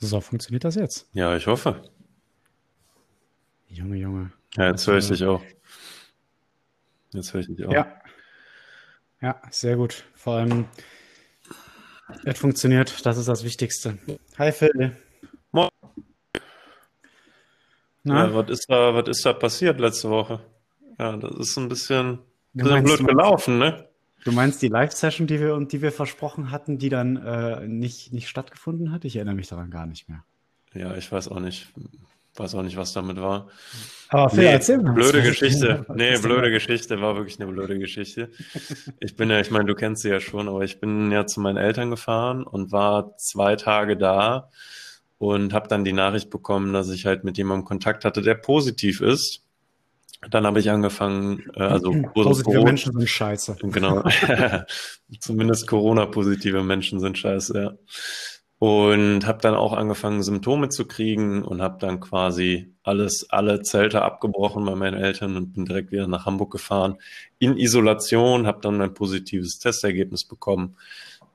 So funktioniert das jetzt. Ja, ich hoffe. Junge, Junge. Ja, jetzt höre ich dich auch. Jetzt höre ich dich auch. Ja. Ja, sehr gut. Vor allem, es funktioniert. Das ist das Wichtigste. Hi, Phil. Moin. Na? Ja, was ist da, was ist da passiert letzte Woche? Ja, das ist ein bisschen, bisschen blöd gelaufen, ne? Du meinst die Live-Session, die wir und die wir versprochen hatten, die dann äh, nicht, nicht stattgefunden hat? Ich erinnere mich daran gar nicht mehr. Ja, ich weiß auch nicht, weiß auch nicht, was damit war. Aber Phil, erzähl mal. blöde Geschichte. Nee, blöde? Geschichte, war wirklich eine blöde Geschichte. Ich bin ja, ich meine, du kennst sie ja schon, aber ich bin ja zu meinen Eltern gefahren und war zwei Tage da und habe dann die Nachricht bekommen, dass ich halt mit jemandem Kontakt hatte, der positiv ist. Dann habe ich angefangen, äh, also Positive Corona- Menschen sind scheiße. Genau. Zumindest Corona-positive Menschen sind scheiße, ja. Und habe dann auch angefangen, Symptome zu kriegen und habe dann quasi alles, alle Zelte abgebrochen bei meinen Eltern und bin direkt wieder nach Hamburg gefahren. In Isolation, habe dann ein positives Testergebnis bekommen.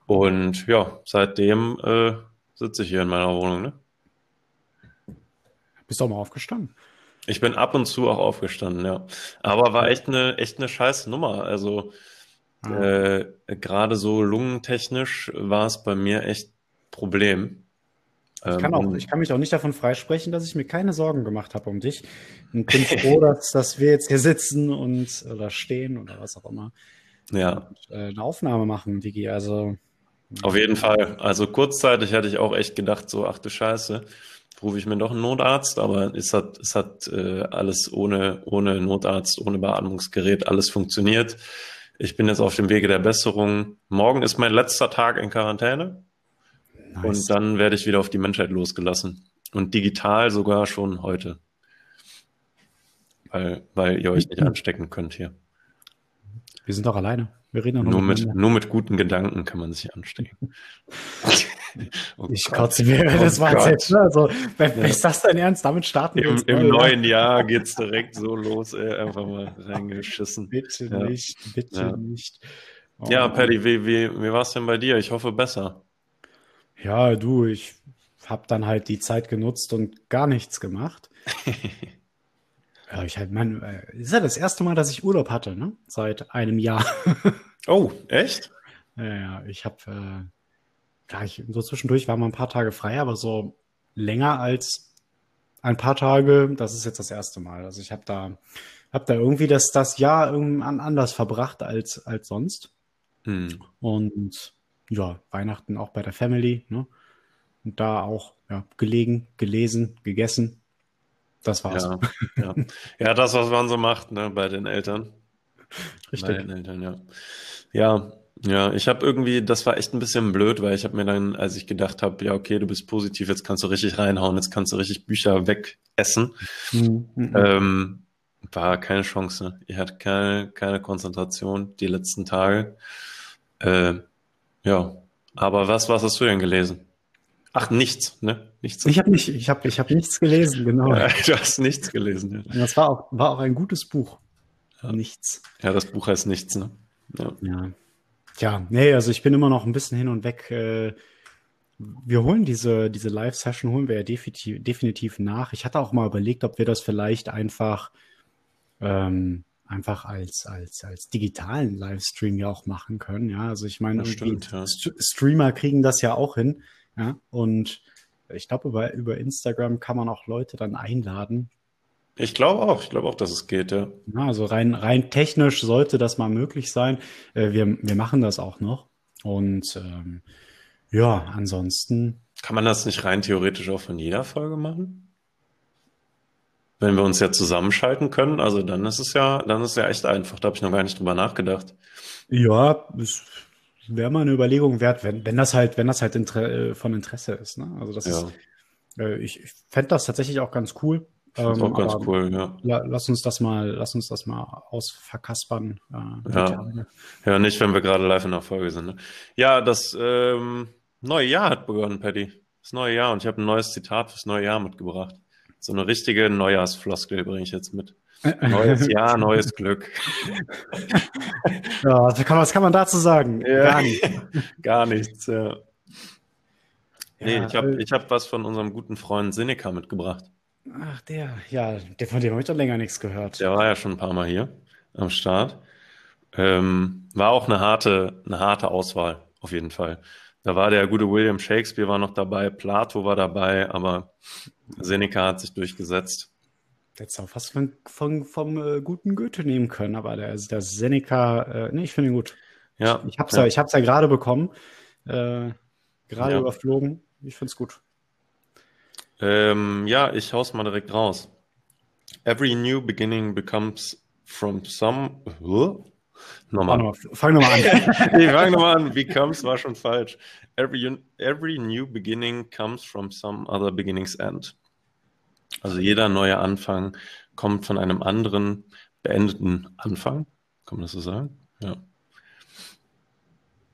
Und ja, seitdem äh, sitze ich hier in meiner Wohnung. Ne? Bist du auch mal aufgestanden? Ich bin ab und zu auch aufgestanden, ja. Aber war echt eine, echt eine scheiß Nummer. Also Ja. Äh, gerade so lungentechnisch war es bei mir echt Problem. Ich kann, auch, Ähm, ich kann mich auch nicht davon freisprechen, dass ich mir keine Sorgen gemacht habe um dich. Und bin froh, dass, dass wir jetzt hier sitzen und oder stehen oder was auch immer. ja, Und, äh, eine Aufnahme machen, Digi. Also auf jeden Fall. Also kurzzeitig hatte ich auch echt gedacht, so, ach du Scheiße, rufe ich mir doch einen Notarzt, aber es hat, es hat äh, alles ohne, ohne Notarzt, ohne Beatmungsgerät, alles funktioniert. Ich bin jetzt auf dem Wege der Besserung. Morgen ist mein letzter Tag in Quarantäne. nice. Und dann werde ich wieder auf die Menschheit losgelassen. Und digital sogar schon heute. Weil, weil ihr euch nicht anstecken könnt hier. wir sind doch alleine. Wir reden doch Nur mit, miteinander. nur mit guten Gedanken kann man sich anstecken. Oh Ich Gott. kotze mir, Oh das war jetzt, ne? Also, wenn, ist das dein Ernst? Damit starten wir Im, Im neuen Jahr geht's direkt so los, ey. Einfach mal reingeschissen. Bitte Ja. nicht, bitte Ja. nicht. Oh, Ja. Paddy, wie, wie, wie war's denn bei dir? Ich hoffe besser. Ja, du, ich habe dann halt die Zeit genutzt und gar nichts gemacht. ja, ich halt, mein, äh, ist ja das erste Mal, dass ich Urlaub hatte, ne? Seit einem Jahr. Oh, echt? ja, ja, ich habe, äh, klar, ich, so zwischendurch war mal ein paar Tage frei, aber so länger als ein paar Tage, das ist jetzt das erste Mal. Also ich habe da, hab da irgendwie das, das Jahr irgendwann anders verbracht als, als sonst. Hm. Und ja, Weihnachten auch bei der Family, ne? Und da auch ja, gelegen, gelesen, gegessen. Das war's. Ja, ja. ja, das, was man so macht, ne, bei den Eltern. Bei Richtig. den Eltern, ja. Ja, ja, ich habe irgendwie, das war echt ein bisschen blöd, weil ich habe mir dann, als ich gedacht habe, ja, okay, du bist positiv, jetzt kannst du richtig reinhauen, jetzt kannst du richtig Bücher wegessen, Mhm. Mhm. ähm, war keine Chance. Ich hatte keine, keine Konzentration die letzten Tage. Äh, ja, aber was, was hast du denn gelesen? Ach, nichts, ne? Nichts. Ich habe nicht, ich habe, ich habe nichts gelesen, genau. Ja, du hast nichts gelesen, ja. Das war auch, war auch ein gutes Buch. Ja. Nichts. Ja, das Buch heißt nichts, ne? Ja. Ja. Tja, nee, also ich bin immer noch ein bisschen hin und weg. Äh, wir holen diese, diese Live-Session, holen wir ja definitiv, definitiv nach. Ich hatte auch mal überlegt, ob wir das vielleicht einfach, ähm, einfach als, als, als digitalen Livestream ja auch machen können. Ja, also ich meine, stimmt, ja. St Streamer kriegen das ja auch hin. Ja, und ich glaube, über, über Instagram kann man auch Leute dann einladen. Ich glaube auch, ich glaube auch, dass es geht, ja. Ja, also rein, rein technisch sollte das mal möglich sein. Äh, wir, wir machen das auch noch. Und ähm, ja, ansonsten, Kann man das nicht rein theoretisch auch von jeder Folge machen? Wenn wir uns ja zusammenschalten können, also dann ist es ja, dann ist es ja echt einfach. Da habe ich noch gar nicht drüber nachgedacht. ja, es wäre mal eine Überlegung wert, wenn, wenn das halt, wenn das halt Inter äh, von Interesse ist. Ne? Also das Ja, ist, äh, ich, ich fände das tatsächlich auch ganz cool. Ähm, auch ganz aber cool, ja. la, lass uns das mal, lass uns das mal ausverkaspern. Äh, Ja. Ja, nicht, wenn wir gerade live in der Folge sind. Ne? Ja, das ähm, neue Jahr hat begonnen, Paddy. Das neue Jahr und ich habe ein neues Zitat fürs neue Jahr mitgebracht. So eine richtige Neujahrsfloskel bringe ich jetzt mit. Neues Jahr, neues Glück. Ja, was kann, man- was kann man dazu sagen? Ja. Gar nicht. Gar nichts, ja. Nee, Ja, ich habe äh, ich hab was von unserem guten Freund Seneca mitgebracht. Ach, der, ja, der, von dem habe ich doch länger nichts gehört. Der war ja schon ein paar Mal hier am Start. Ähm, war auch eine harte, eine harte Auswahl, auf jeden Fall. Da war der gute William Shakespeare war noch dabei, Plato war dabei, aber Seneca hat sich durchgesetzt. Hättest auch was von, von, vom äh, guten Goethe nehmen können, aber der, der Seneca, äh, nee, ich finde ihn gut. Ja, Ich hab's ja. ja, ich hab's ja gerade bekommen, äh, gerade Ja. überflogen. Ich find's gut. Ähm, ja, ich hau's mal direkt raus. Every new beginning becomes from some. Huh? Fang Nochmal. fang nochmal an. Ich fange nochmal an. Becomes war schon falsch. Every, every new beginning comes from some other beginning's end. Also jeder neue Anfang kommt von einem anderen beendeten Anfang. Kann man das so sagen? Ja.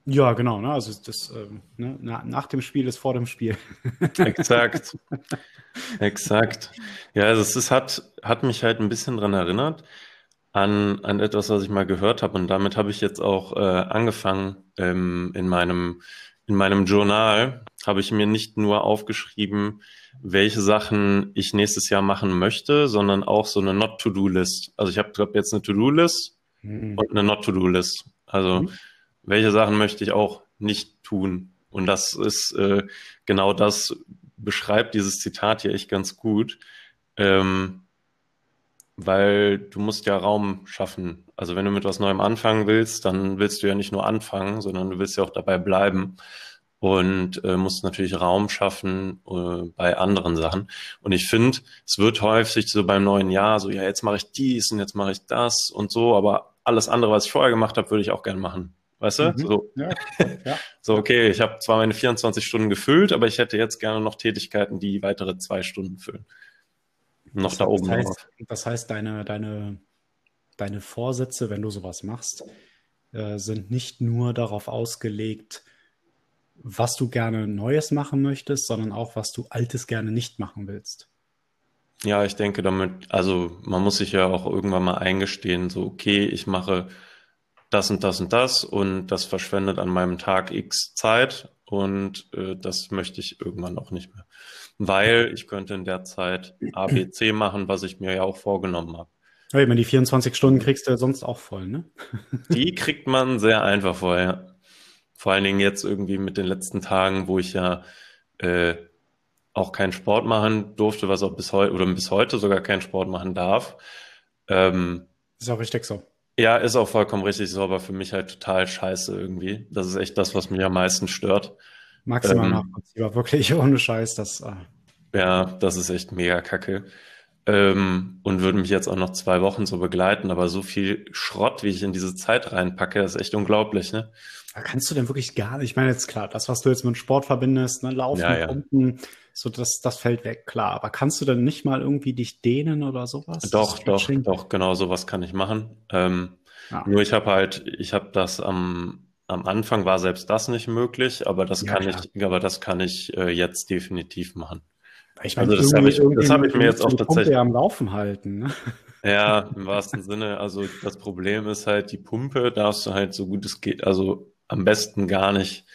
Ja, genau, ne? Also das, ähm, ne? Na, nach dem Spiel ist vor dem Spiel. Exakt. Exakt. Ja, also es ist, hat, hat mich halt ein bisschen dran erinnert an, an etwas, was ich mal gehört habe. Und damit habe ich jetzt auch äh, angefangen. Ähm, in meinem, in meinem Journal habe ich mir nicht nur aufgeschrieben, welche Sachen ich nächstes Jahr machen möchte, sondern auch so eine Not-to-Do-List. Also ich habe hab jetzt eine To-Do-List Mhm. und eine Not-to-Do-List. Also Mhm. Welche Sachen möchte ich auch nicht tun? Und das ist äh, genau das beschreibt dieses Zitat hier echt ganz gut, ähm, weil du musst ja Raum schaffen. Also wenn du mit was Neuem anfangen willst, dann willst du ja nicht nur anfangen, sondern du willst ja auch dabei bleiben und äh, musst natürlich Raum schaffen äh, bei anderen Sachen. Und ich finde, es wird häufig so beim neuen Jahr so, ja, jetzt mache ich dies und jetzt mache ich das und so, aber alles andere, was ich vorher gemacht habe, würde ich auch gerne machen. Weißt du? Mhm. So, Ja, ja. so, okay, ich habe zwar meine 24 Stunden gefüllt, aber ich hätte jetzt gerne noch Tätigkeiten, die weitere zwei Stunden füllen. Noch Das- da oben das heißt, drauf. Das heißt, deine, deine, deine Vorsätze, wenn du sowas machst, äh, sind nicht nur darauf ausgelegt, was du gerne Neues machen möchtest, sondern auch, was du Altes gerne nicht machen willst. Ja, ich denke damit, also man muss sich ja auch irgendwann mal eingestehen, so, okay, ich mache das und das und das und das verschwendet an meinem Tag X Zeit und äh, das möchte ich irgendwann auch nicht mehr. Weil ich könnte in der Zeit A, B, C machen, was ich mir ja auch vorgenommen habe. Ja, ich meine, die 24 Stunden kriegst du ja sonst auch voll, ne? Die kriegt man sehr einfach vorher. Vor allen Dingen jetzt irgendwie mit den letzten Tagen, wo ich ja äh, auch keinen Sport machen durfte, was auch bis heute oder bis heute sogar keinen Sport machen darf. Ähm, Ist auch richtig so. Ja, ist auch vollkommen richtig, ist aber für mich halt total scheiße irgendwie. Das ist echt das, was mich am meisten stört. Maximal Ähm, nachvollziehbar, wirklich ohne Scheiß. Das, äh, Ja, das ist echt mega kacke. Ähm, und würde mich jetzt auch noch zwei Wochen so begleiten, aber so viel Schrott, wie ich in diese Zeit reinpacke, ist echt unglaublich, ne? da kannst du denn wirklich gar nicht. Ich meine, jetzt klar, das, was du jetzt mit Sport verbindest, ne, Laufen, Ja, ja. Pumpen, so das, das fällt weg, klar. Aber kannst du denn nicht mal irgendwie dich dehnen oder sowas? Doch, doch, doch, genau sowas kann ich machen. Ähm, Ja. nur ich habe halt, ich habe das am, am Anfang war selbst das nicht möglich, aber das Ja, kann klar. ich, aber das kann ich äh, jetzt definitiv machen. Ich Also das irgendwie- hab ich- das hab ich mir jetzt auch Pumpe tatsächlich- ja am Laufen halten. Ne? Ja, im wahrsten Sinne. Also das Problem ist halt, die Pumpe darfst du halt so gut es geht, also am besten gar nicht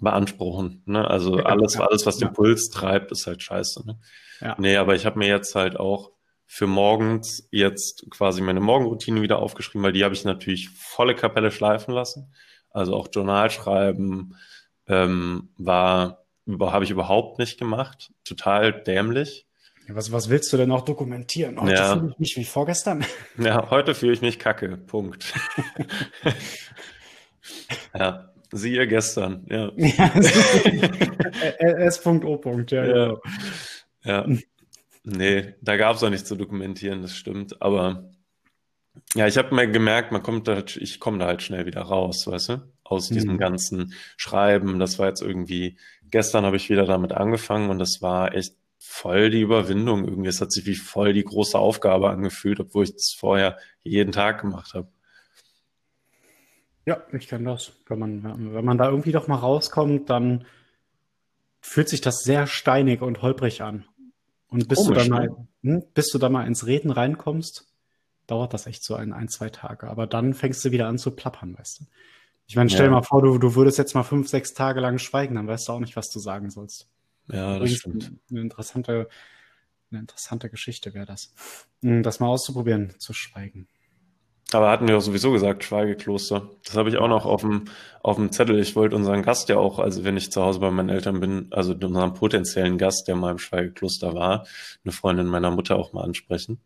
beanspruchen. Ne? Also Ja, alles, ja, alles, was den ja. Puls treibt, ist halt scheiße. Ne? Ja. Nee, aber ich habe mir jetzt halt auch für morgens jetzt quasi meine Morgenroutine wieder aufgeschrieben, weil die habe ich natürlich volle Kapelle schleifen lassen. Also auch Journal schreiben ähm, war, habe ich überhaupt nicht gemacht. Total dämlich. Ja, was, was willst du denn noch dokumentieren? Heute Ja. fühle ich mich wie vorgestern. Ja, heute fühle ich mich kacke. Punkt. ja, siehe gestern. Ja, S.O. Ja, Ja. genau. ja. Nee, da gab es auch nichts zu dokumentieren, das stimmt. Aber ja, ich habe mir gemerkt, man kommt da, ich komme da halt schnell wieder raus, weißt du? Aus diesem Mhm. ganzen Schreiben. Das war jetzt irgendwie, gestern habe ich wieder damit angefangen und das war echt voll die Überwindung irgendwie. Es hat sich wie voll die große Aufgabe angefühlt, obwohl ich das vorher jeden Tag gemacht habe. Ja, ich kenne das. Wenn man, wenn man da irgendwie doch mal rauskommt, dann fühlt sich das sehr steinig und holprig an. Und bis Komisch, du dann ne? mal, hm, bis du dann mal ins Reden reinkommst, dauert das echt so ein, ein, zwei Tage. Aber dann fängst du wieder an zu plappern, weißt du. Ich meine, stell Ja. dir mal vor, du, du würdest jetzt mal fünf, sechs Tage lang schweigen, dann weißt du auch nicht, was du sagen sollst. Ja, das stimmt. Eine interessante, eine interessante Geschichte wäre das. Hm, das mal auszuprobieren, zu schweigen. Aber hatten wir auch sowieso gesagt, Schweigekloster. Das habe ich auch noch auf dem, auf dem Zettel. Ich wollte unseren Gast ja auch, also wenn ich zu Hause bei meinen Eltern bin, also unseren potenziellen Gast, der mal im Schweigekloster war, eine Freundin meiner Mutter auch mal ansprechen.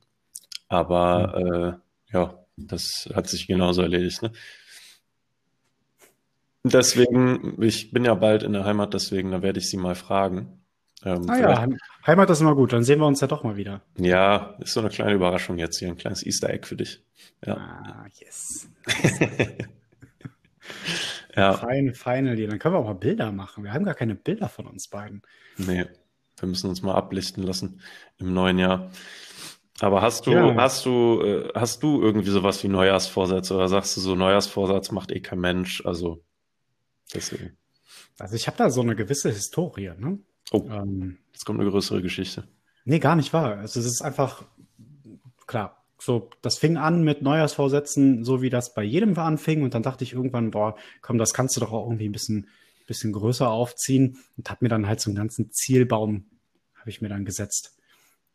Aber äh, ja, das hat sich genauso erledigt. Ne? Deswegen, ich bin ja bald in der Heimat, deswegen, da werde ich sie mal fragen. Ähm, ah ja, Heimat ist immer gut, dann sehen wir uns ja doch mal wieder. Ja, ist so eine kleine Überraschung jetzt hier, ein kleines Easter Egg für dich. Ja. Ah, yes. ja. Fein, feine, dann können wir auch mal Bilder machen. Wir haben gar keine Bilder von uns beiden. Nee, wir müssen uns mal ablichten lassen im neuen Jahr. Aber hast du, ja. hast du, äh, hast du irgendwie sowas wie Neujahrsvorsätze oder sagst du so, Neujahrsvorsatz macht eh kein Mensch? Also deswegen. Also ich habe da so eine gewisse Historie, ne? Oh, ähm, jetzt kommt eine größere Geschichte. Nee, gar nicht wahr. Also es ist einfach, klar, so, das fing an mit Neujahrsvorsätzen, so wie das bei jedem anfing. Und dann dachte ich irgendwann, boah, komm, das kannst du doch auch irgendwie ein bisschen, bisschen größer aufziehen. Und habe mir dann halt so einen ganzen Zielbaum, habe ich mir dann gesetzt,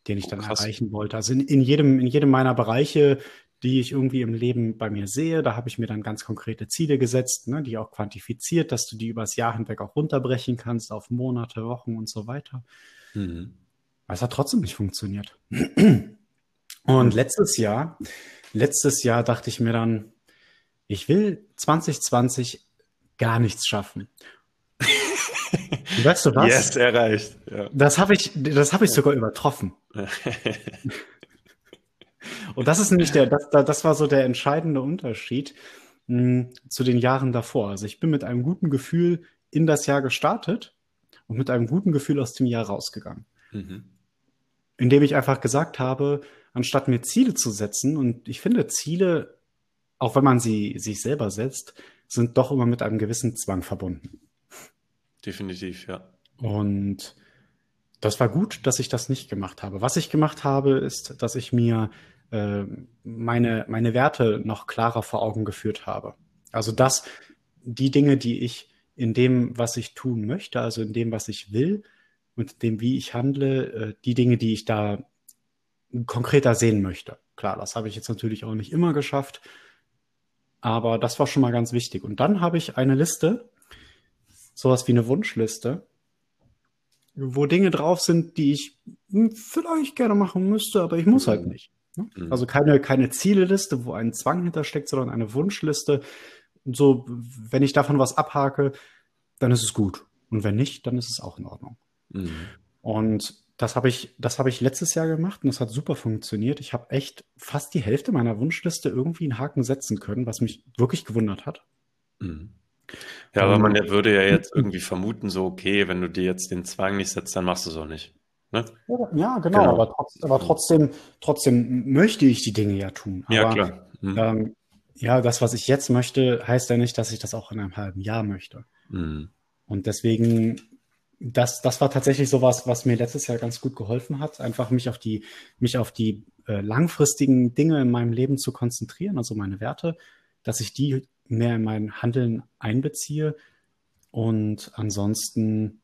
den ich oh, dann erreichen wollte. Also in, in, jedem, in jedem meiner Bereiche, die ich irgendwie im Leben bei mir sehe, da habe ich mir dann ganz konkrete Ziele gesetzt, ne, die auch quantifiziert, dass du die übers Jahr hinweg auch runterbrechen kannst auf Monate, Wochen und so weiter. Mhm. Aber es hat trotzdem nicht funktioniert. Und letztes Jahr, letztes Jahr dachte ich mir dann, ich will 2020 gar nichts schaffen. weißt du was? Yes, erreicht. Ja. Das habe ich, das habe ich sogar übertroffen. Und das ist nämlich der, das, das war so der entscheidende Unterschied mh, hm, zu den Jahren davor. Also ich bin mit einem guten Gefühl in das Jahr gestartet und mit einem guten Gefühl aus dem Jahr rausgegangen. Mhm. Indem ich einfach gesagt habe, anstatt mir Ziele zu setzen. Und ich finde, Ziele, auch wenn man sie sich selber setzt, sind doch immer mit einem gewissen Zwang verbunden. Definitiv, ja. Und das war gut, dass ich das nicht gemacht habe. Was ich gemacht habe, ist, dass ich mir äh, meine, meine Werte noch klarer vor Augen geführt habe. Also dass die Dinge, die ich in dem, was ich tun möchte, also in dem, was ich will und dem, wie ich handle, äh, die Dinge, die ich da konkreter sehen möchte. Klar, das habe ich jetzt natürlich auch nicht immer geschafft, aber das war schon mal ganz wichtig. Und dann habe ich eine Liste, sowas wie eine Wunschliste, wo Dinge drauf sind, die ich hm, vielleicht gerne machen müsste, aber ich muss halt nicht. Mhm. Also keine, keine Zieleliste, wo ein Zwang hintersteckt, sondern eine Wunschliste. So, wenn ich davon was abhake, dann ist es gut. Und wenn nicht, dann ist es auch in Ordnung. Mhm. Und das habe ich, das habe ich letztes Jahr gemacht und das hat super funktioniert. Ich habe echt fast die Hälfte meiner Wunschliste irgendwie einen Haken setzen können, was mich wirklich gewundert hat. Mhm. Ja, aber man würde ja jetzt irgendwie vermuten, so, okay, wenn du dir jetzt den Zwang nicht setzt, dann machst du es auch nicht. Ne? Ja, genau, genau. Aber, trotz, aber, trotzdem, trotzdem möchte ich die Dinge ja tun. Aber, ja, klar. Mhm. Ähm, ja, das, was ich jetzt möchte, heißt ja nicht, dass ich das auch in einem halben Jahr möchte. Mhm. Und deswegen das, das war tatsächlich sowas, was mir letztes Jahr ganz gut geholfen hat, einfach mich auf die, mich auf die äh, langfristigen Dinge in meinem Leben zu konzentrieren, also meine Werte, dass ich die mehr in mein Handeln einbeziehe. Und ansonsten,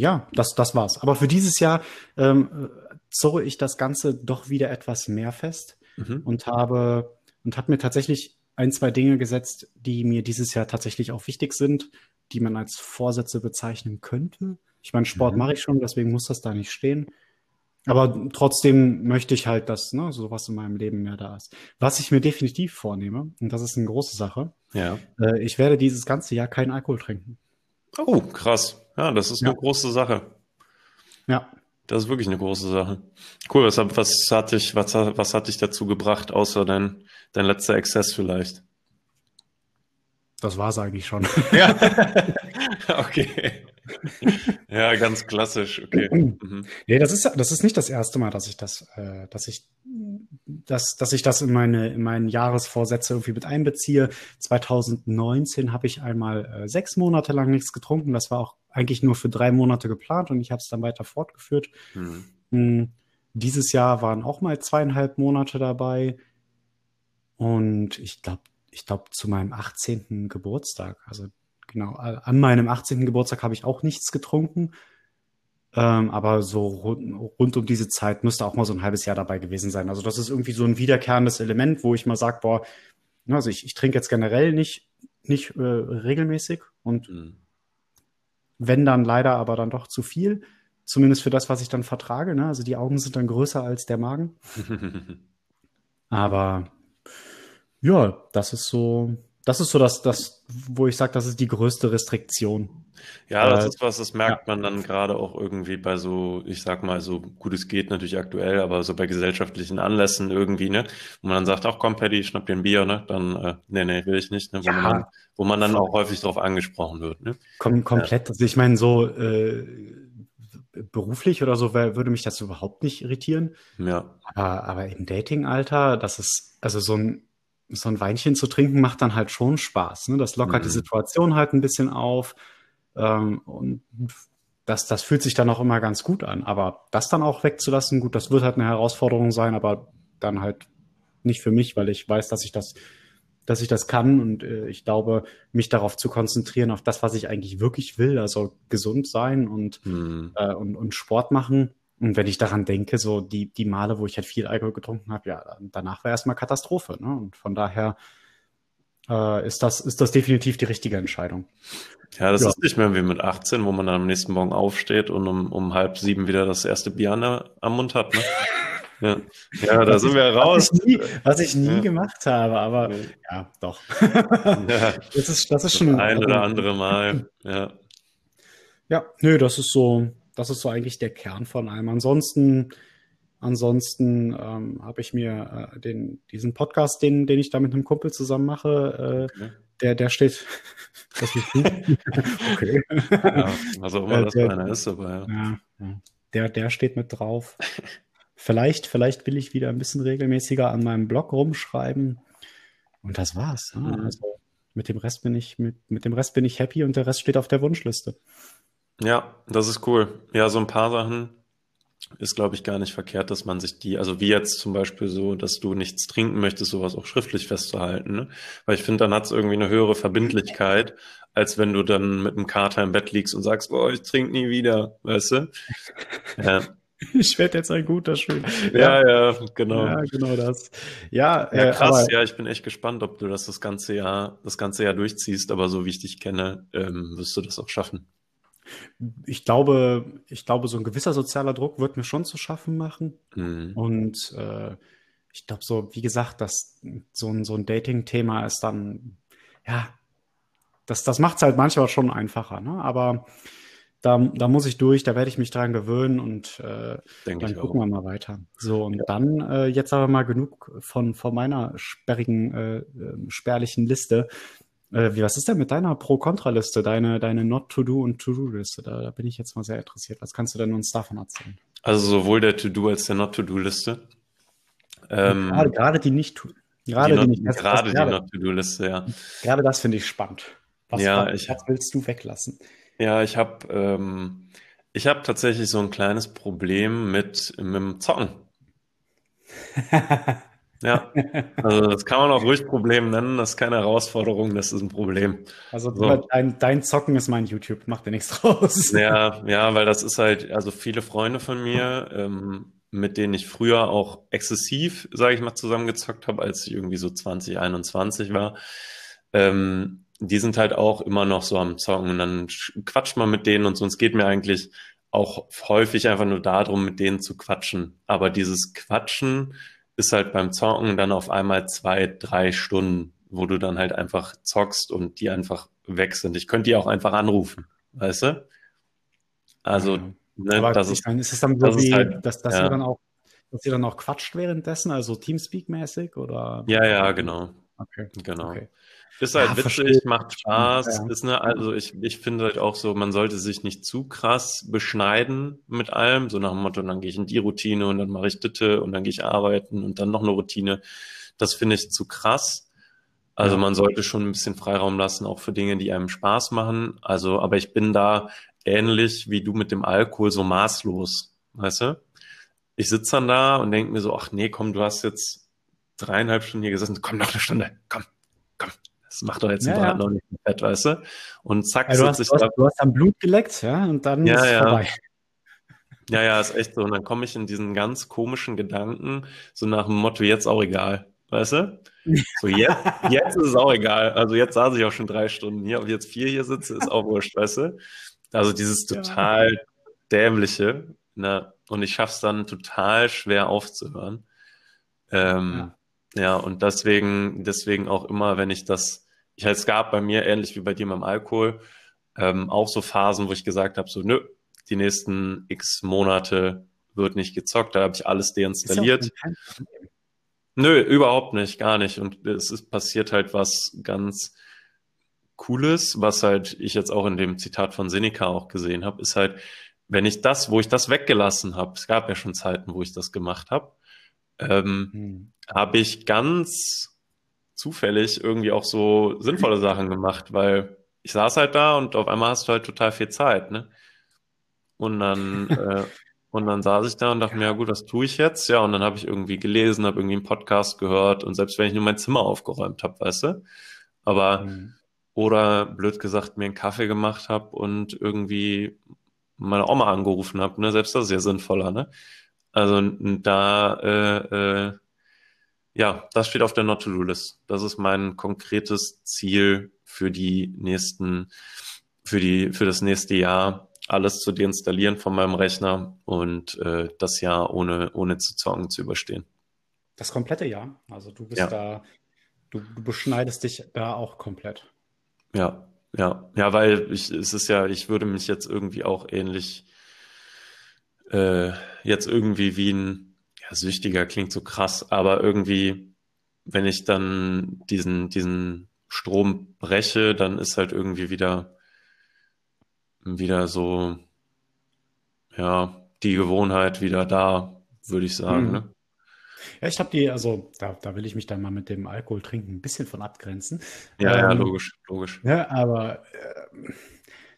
ja, das, das war's. Aber für dieses Jahr ähm, zurre ich das Ganze doch wieder etwas mehr fest mhm. und habe und habe mir tatsächlich ein, zwei Dinge gesetzt, die mir dieses Jahr tatsächlich auch wichtig sind, die man als Vorsätze bezeichnen könnte. Ich meine, Sport mhm. mache ich schon, deswegen muss das da nicht stehen. Aber trotzdem möchte ich halt, dass ne, sowas in meinem Leben mehr da ist. Was ich mir definitiv vornehme, und das ist eine große Sache, ja. Äh, ich werde dieses ganze Jahr keinen Alkohol trinken. Oh, krass. Ja, das ist ja. eine große Sache. Ja. Das ist wirklich eine große Sache. Cool, was, was, hat, dich, was, was hat dich dazu gebracht, außer dein, dein letzter Exzess vielleicht? Das war es eigentlich schon. Ja. okay. ja, ganz klassisch. Okay. Mhm. Nee, das ist das ist nicht das erste Mal, dass ich das, äh, dass ich, dass, dass ich das in meine in meinen Jahresvorsätze irgendwie mit einbeziehe. 2019 habe ich einmal äh, sechs Monate lang nichts getrunken. Das war auch eigentlich nur für drei Monate geplant und ich habe es dann weiter fortgeführt. Mhm. Mhm. Dieses Jahr waren auch mal zweieinhalb Monate dabei. Und ich glaube, ich glaube, zu meinem 18. Geburtstag, also genau. An meinem 18. Geburtstag habe ich auch nichts getrunken. Ähm, aber so rund, rund, um diese Zeit müsste auch mal so ein halbes Jahr dabei gewesen sein. Also das ist irgendwie so ein wiederkehrendes Element, wo ich mal sage, boah, also ich, ich trinke jetzt generell nicht, nicht äh, regelmäßig und mhm. wenn dann leider aber dann doch zu viel, zumindest für das, was ich dann vertrage. Ne? Also die Augen sind dann größer als der Magen. aber ja, das ist so, das ist so das, das wo ich sage, das ist die größte Restriktion. Ja, das äh, ist was, das merkt ja. man dann gerade auch irgendwie bei so, ich sag mal, so gut es geht natürlich aktuell, aber so bei gesellschaftlichen Anlässen irgendwie, ne, wo man dann sagt, ach komm, Paddy, schnapp dir ein Bier, ne, dann, äh, nee, nee, will ich nicht, ne, wo, ja. man, dann, wo man dann auch häufig darauf angesprochen wird, ne. Kom komplett, ja. also ich meine, so äh, beruflich oder so würde mich das überhaupt nicht irritieren. Ja. Aber, aber im Dating-Alter, das ist, also so ein so ein Weinchen zu trinken macht dann halt schon Spaß. Ne? Das lockert mhm. die Situation halt ein bisschen auf. Ähm, und das, das fühlt sich dann auch immer ganz gut an. Aber das dann auch wegzulassen, gut, das wird halt eine Herausforderung sein, aber dann halt nicht für mich, weil ich weiß, dass ich das, dass ich das kann und äh, ich glaube, mich darauf zu konzentrieren, auf das, was ich eigentlich wirklich will, also gesund sein und, mhm. äh, und, und Sport machen, und wenn ich daran denke, so die, die Male, wo ich halt viel Alkohol getrunken habe, ja, danach war erstmal Katastrophe. Ne? Und von daher äh, ist, das, ist das definitiv die richtige Entscheidung. Ja, das ja. ist nicht mehr wie mit 18, wo man dann am nächsten Morgen aufsteht und um, um halb sieben wieder das erste Bier am Mund hat. Ne? Ja, ja da was sind wir raus. Was ich nie, was ich nie ja. gemacht habe, aber ja, ja doch. Das ist, das ist schon ein oder andere Mal. Ja. Ja, nö, das ist so, das ist so eigentlich der Kern von allem. Ansonsten, ansonsten ähm, habe ich mir äh, den, diesen Podcast, den, den ich da mit einem Kumpel zusammen mache, äh, okay. der, der steht. das ist okay. Ja, auch immer äh, das einer ist, aber ja. ja. Der, der steht mit drauf. Vielleicht, vielleicht will ich wieder ein bisschen regelmäßiger an meinem Blog rumschreiben. Und das war's. Ne? Mhm. Also mit dem Rest bin ich, mit, mit dem Rest bin ich happy und der Rest steht auf der Wunschliste. Ja, das ist cool. Ja, so ein paar Sachen ist, glaube ich, gar nicht verkehrt, dass man sich die, also wie jetzt zum Beispiel so, dass du nichts trinken möchtest, sowas auch schriftlich festzuhalten. Ne? Weil ich finde, dann hat es irgendwie eine höhere Verbindlichkeit, als wenn du dann mit einem Kater im Bett liegst und sagst, oh, ich trinke nie wieder, weißt du? Ja. Ich werde jetzt ein guter Schüler. Ja, ja, genau. Ja, genau das. Ja, ja äh, krass. Aber, ja, ich bin echt gespannt, ob du das das ganze Jahr, das ganze Jahr durchziehst. Aber so wie ich dich kenne, ähm, wirst du das auch schaffen. Ich glaube, ich glaube, so ein gewisser sozialer Druck wird mir schon zu schaffen machen. Mhm. Und äh, ich glaube, so, wie gesagt, dass so ein, so ein Dating-Thema ist dann, ja, das, das macht es halt manchmal schon einfacher, ne? Aber da, da muss ich durch, da werde ich mich dran gewöhnen und äh, dann gucken auch. wir mal weiter. So, und ja. dann äh, jetzt aber mal genug von, von meiner sperrigen, äh, ähm, spärlichen Liste. Äh, wie, was ist denn mit deiner Pro-Kontra-Liste, deine, deine Not-to-Do und To-Do-Liste? Da, da bin ich jetzt mal sehr interessiert. Was kannst du denn uns davon erzählen? Also sowohl der To-Do als der Not-to-Do-Liste. Ähm, gerade, gerade die nicht Gerade die, die, gerade die Not-to-Do-Liste, ja. Gerade das finde ich spannend. Was, ja, was, ich, was willst du weglassen? Ja, ich habe ähm, ich hab tatsächlich so ein kleines Problem mit, mit dem Zocken. Ja, also das kann man auch ruhig Problem nennen. Das ist keine Herausforderung, das ist ein Problem. Also so. dein, dein Zocken ist mein YouTube, macht dir nichts raus. Ja, ja, weil das ist halt, also viele Freunde von mir, ähm, mit denen ich früher auch exzessiv, sage ich mal, zusammengezockt habe, als ich irgendwie so 2021 war, ähm, die sind halt auch immer noch so am Zocken und dann quatscht man mit denen und so. Und es geht mir eigentlich auch häufig einfach nur darum, mit denen zu quatschen. Aber dieses Quatschen ist halt beim Zocken dann auf einmal zwei, drei Stunden, wo du dann halt einfach zockst und die einfach weg sind. Ich könnte die auch einfach anrufen, weißt du? Also, ja. ne, Aber das ist, meine, ist es dann so das wie, halt, dass, dass ja. ihr dann auch, dass ihr dann auch quatscht währenddessen, also Teamspeak-mäßig oder? Ja, ja, genau. Okay. Genau. Okay. Ist halt ja, witzig, verstehe. macht Spaß. Ja. Ist ne, also ich, ich finde halt auch so, man sollte sich nicht zu krass beschneiden mit allem. So nach dem Motto, dann gehe ich in die Routine und dann mache ich Ditte und dann gehe ich arbeiten und dann noch eine Routine. Das finde ich zu krass. Also ja. man sollte schon ein bisschen Freiraum lassen, auch für Dinge, die einem Spaß machen. Also, aber ich bin da ähnlich wie du mit dem Alkohol so maßlos, weißt du? Ich sitze dann da und denke mir so, ach nee, komm, du hast jetzt dreieinhalb Stunden hier gesessen, komm noch eine Stunde, komm, komm, Das macht doch jetzt ein ja, Brat ja. noch nicht fett, weißt du? Und zack, also du, hast, du, hast, du hast dann Blut geleckt, ja, und dann ja, ist es ja. vorbei. Ja, ja, ist echt so. Und dann komme ich in diesen ganz komischen Gedanken, so nach dem Motto, jetzt auch egal. Weißt du? So, jetzt, jetzt ist es auch egal. Also jetzt saß ich auch schon drei Stunden hier, ob ich jetzt vier hier sitze, ist auch wurscht, weißt du? Also dieses total ja. dämliche, ne? Und ich schaff's dann total schwer aufzuhören. Ähm, ja. Ja, und deswegen, deswegen auch immer, wenn ich das, ich es gab bei mir, ähnlich wie bei dir beim Alkohol, ähm, auch so Phasen, wo ich gesagt habe, so, nö, die nächsten x Monate wird nicht gezockt, da habe ich alles deinstalliert. Nö, überhaupt nicht, gar nicht. Und es ist passiert halt was ganz Cooles, was halt ich jetzt auch in dem Zitat von Seneca auch gesehen habe, ist halt, wenn ich das, wo ich das weggelassen habe, es gab ja schon Zeiten, wo ich das gemacht habe, ähm, hm. habe ich ganz zufällig irgendwie auch so sinnvolle Sachen gemacht, weil ich saß halt da und auf einmal hast du halt total viel Zeit, ne? Und dann, äh, und dann saß ich da und dachte mir, ja gut, was tue ich jetzt? Ja, und dann habe ich irgendwie gelesen, habe irgendwie einen Podcast gehört und selbst wenn ich nur mein Zimmer aufgeräumt habe, weißt du? Aber, mhm. oder blöd gesagt, mir einen Kaffee gemacht habe und irgendwie meine Oma angerufen habe, ne? Selbst das ist ja sinnvoller, ne? Also da, äh, äh, ja, das steht auf der Not-to-Do-List. Das ist mein konkretes Ziel für die nächsten, für die, für das nächste Jahr, alles zu deinstallieren von meinem Rechner und äh, das Jahr ohne, ohne zu zocken zu überstehen. Das komplette Jahr? Also du bist ja. da, du, du beschneidest dich da auch komplett. Ja, ja, ja, weil ich, es ist ja, ich würde mich jetzt irgendwie auch ähnlich äh, jetzt irgendwie wie ein ja, Süchtiger klingt so krass, aber irgendwie, wenn ich dann diesen, diesen Strom breche, dann ist halt irgendwie wieder wieder so, ja, die Gewohnheit wieder da, würde ich sagen. Mhm. Ne? Ja, ich habe die, also da, da will ich mich dann mal mit dem Alkohol trinken ein bisschen von abgrenzen. Ja, ähm, ja, logisch, logisch. Ja, aber äh,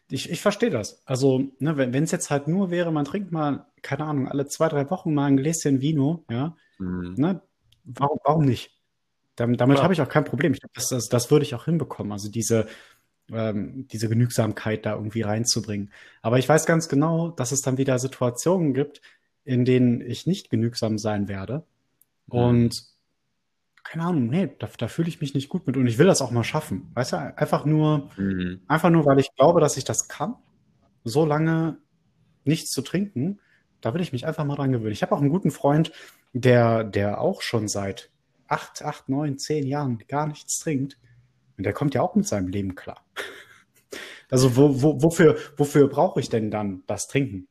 ich, ich verstehe das. Also, ne, wenn es jetzt halt nur wäre, man trinkt mal, keine Ahnung, alle zwei, drei Wochen mal ein Gläschen Vino, ja, mhm. ne, warum, warum nicht? Damit, damit habe ich auch kein Problem. Ich glaube, das, das, das würde ich auch hinbekommen. Also diese, ähm, diese Genügsamkeit da irgendwie reinzubringen. Aber ich weiß ganz genau, dass es dann wieder Situationen gibt, in denen ich nicht genügsam sein werde. Mhm. Und keine Ahnung, nee, da, da fühle ich mich nicht gut mit und ich will das auch mal schaffen. Weißt du, einfach nur, mhm. einfach nur, weil ich glaube, dass ich das kann, so lange nichts zu trinken, da will ich mich einfach mal dran gewöhnen. Ich habe auch einen guten Freund, der, der auch schon seit acht, acht, neun, zehn Jahren gar nichts trinkt. Und der kommt ja auch mit seinem Leben klar. Also wo, wo, wofür, wofür brauche ich denn dann das Trinken?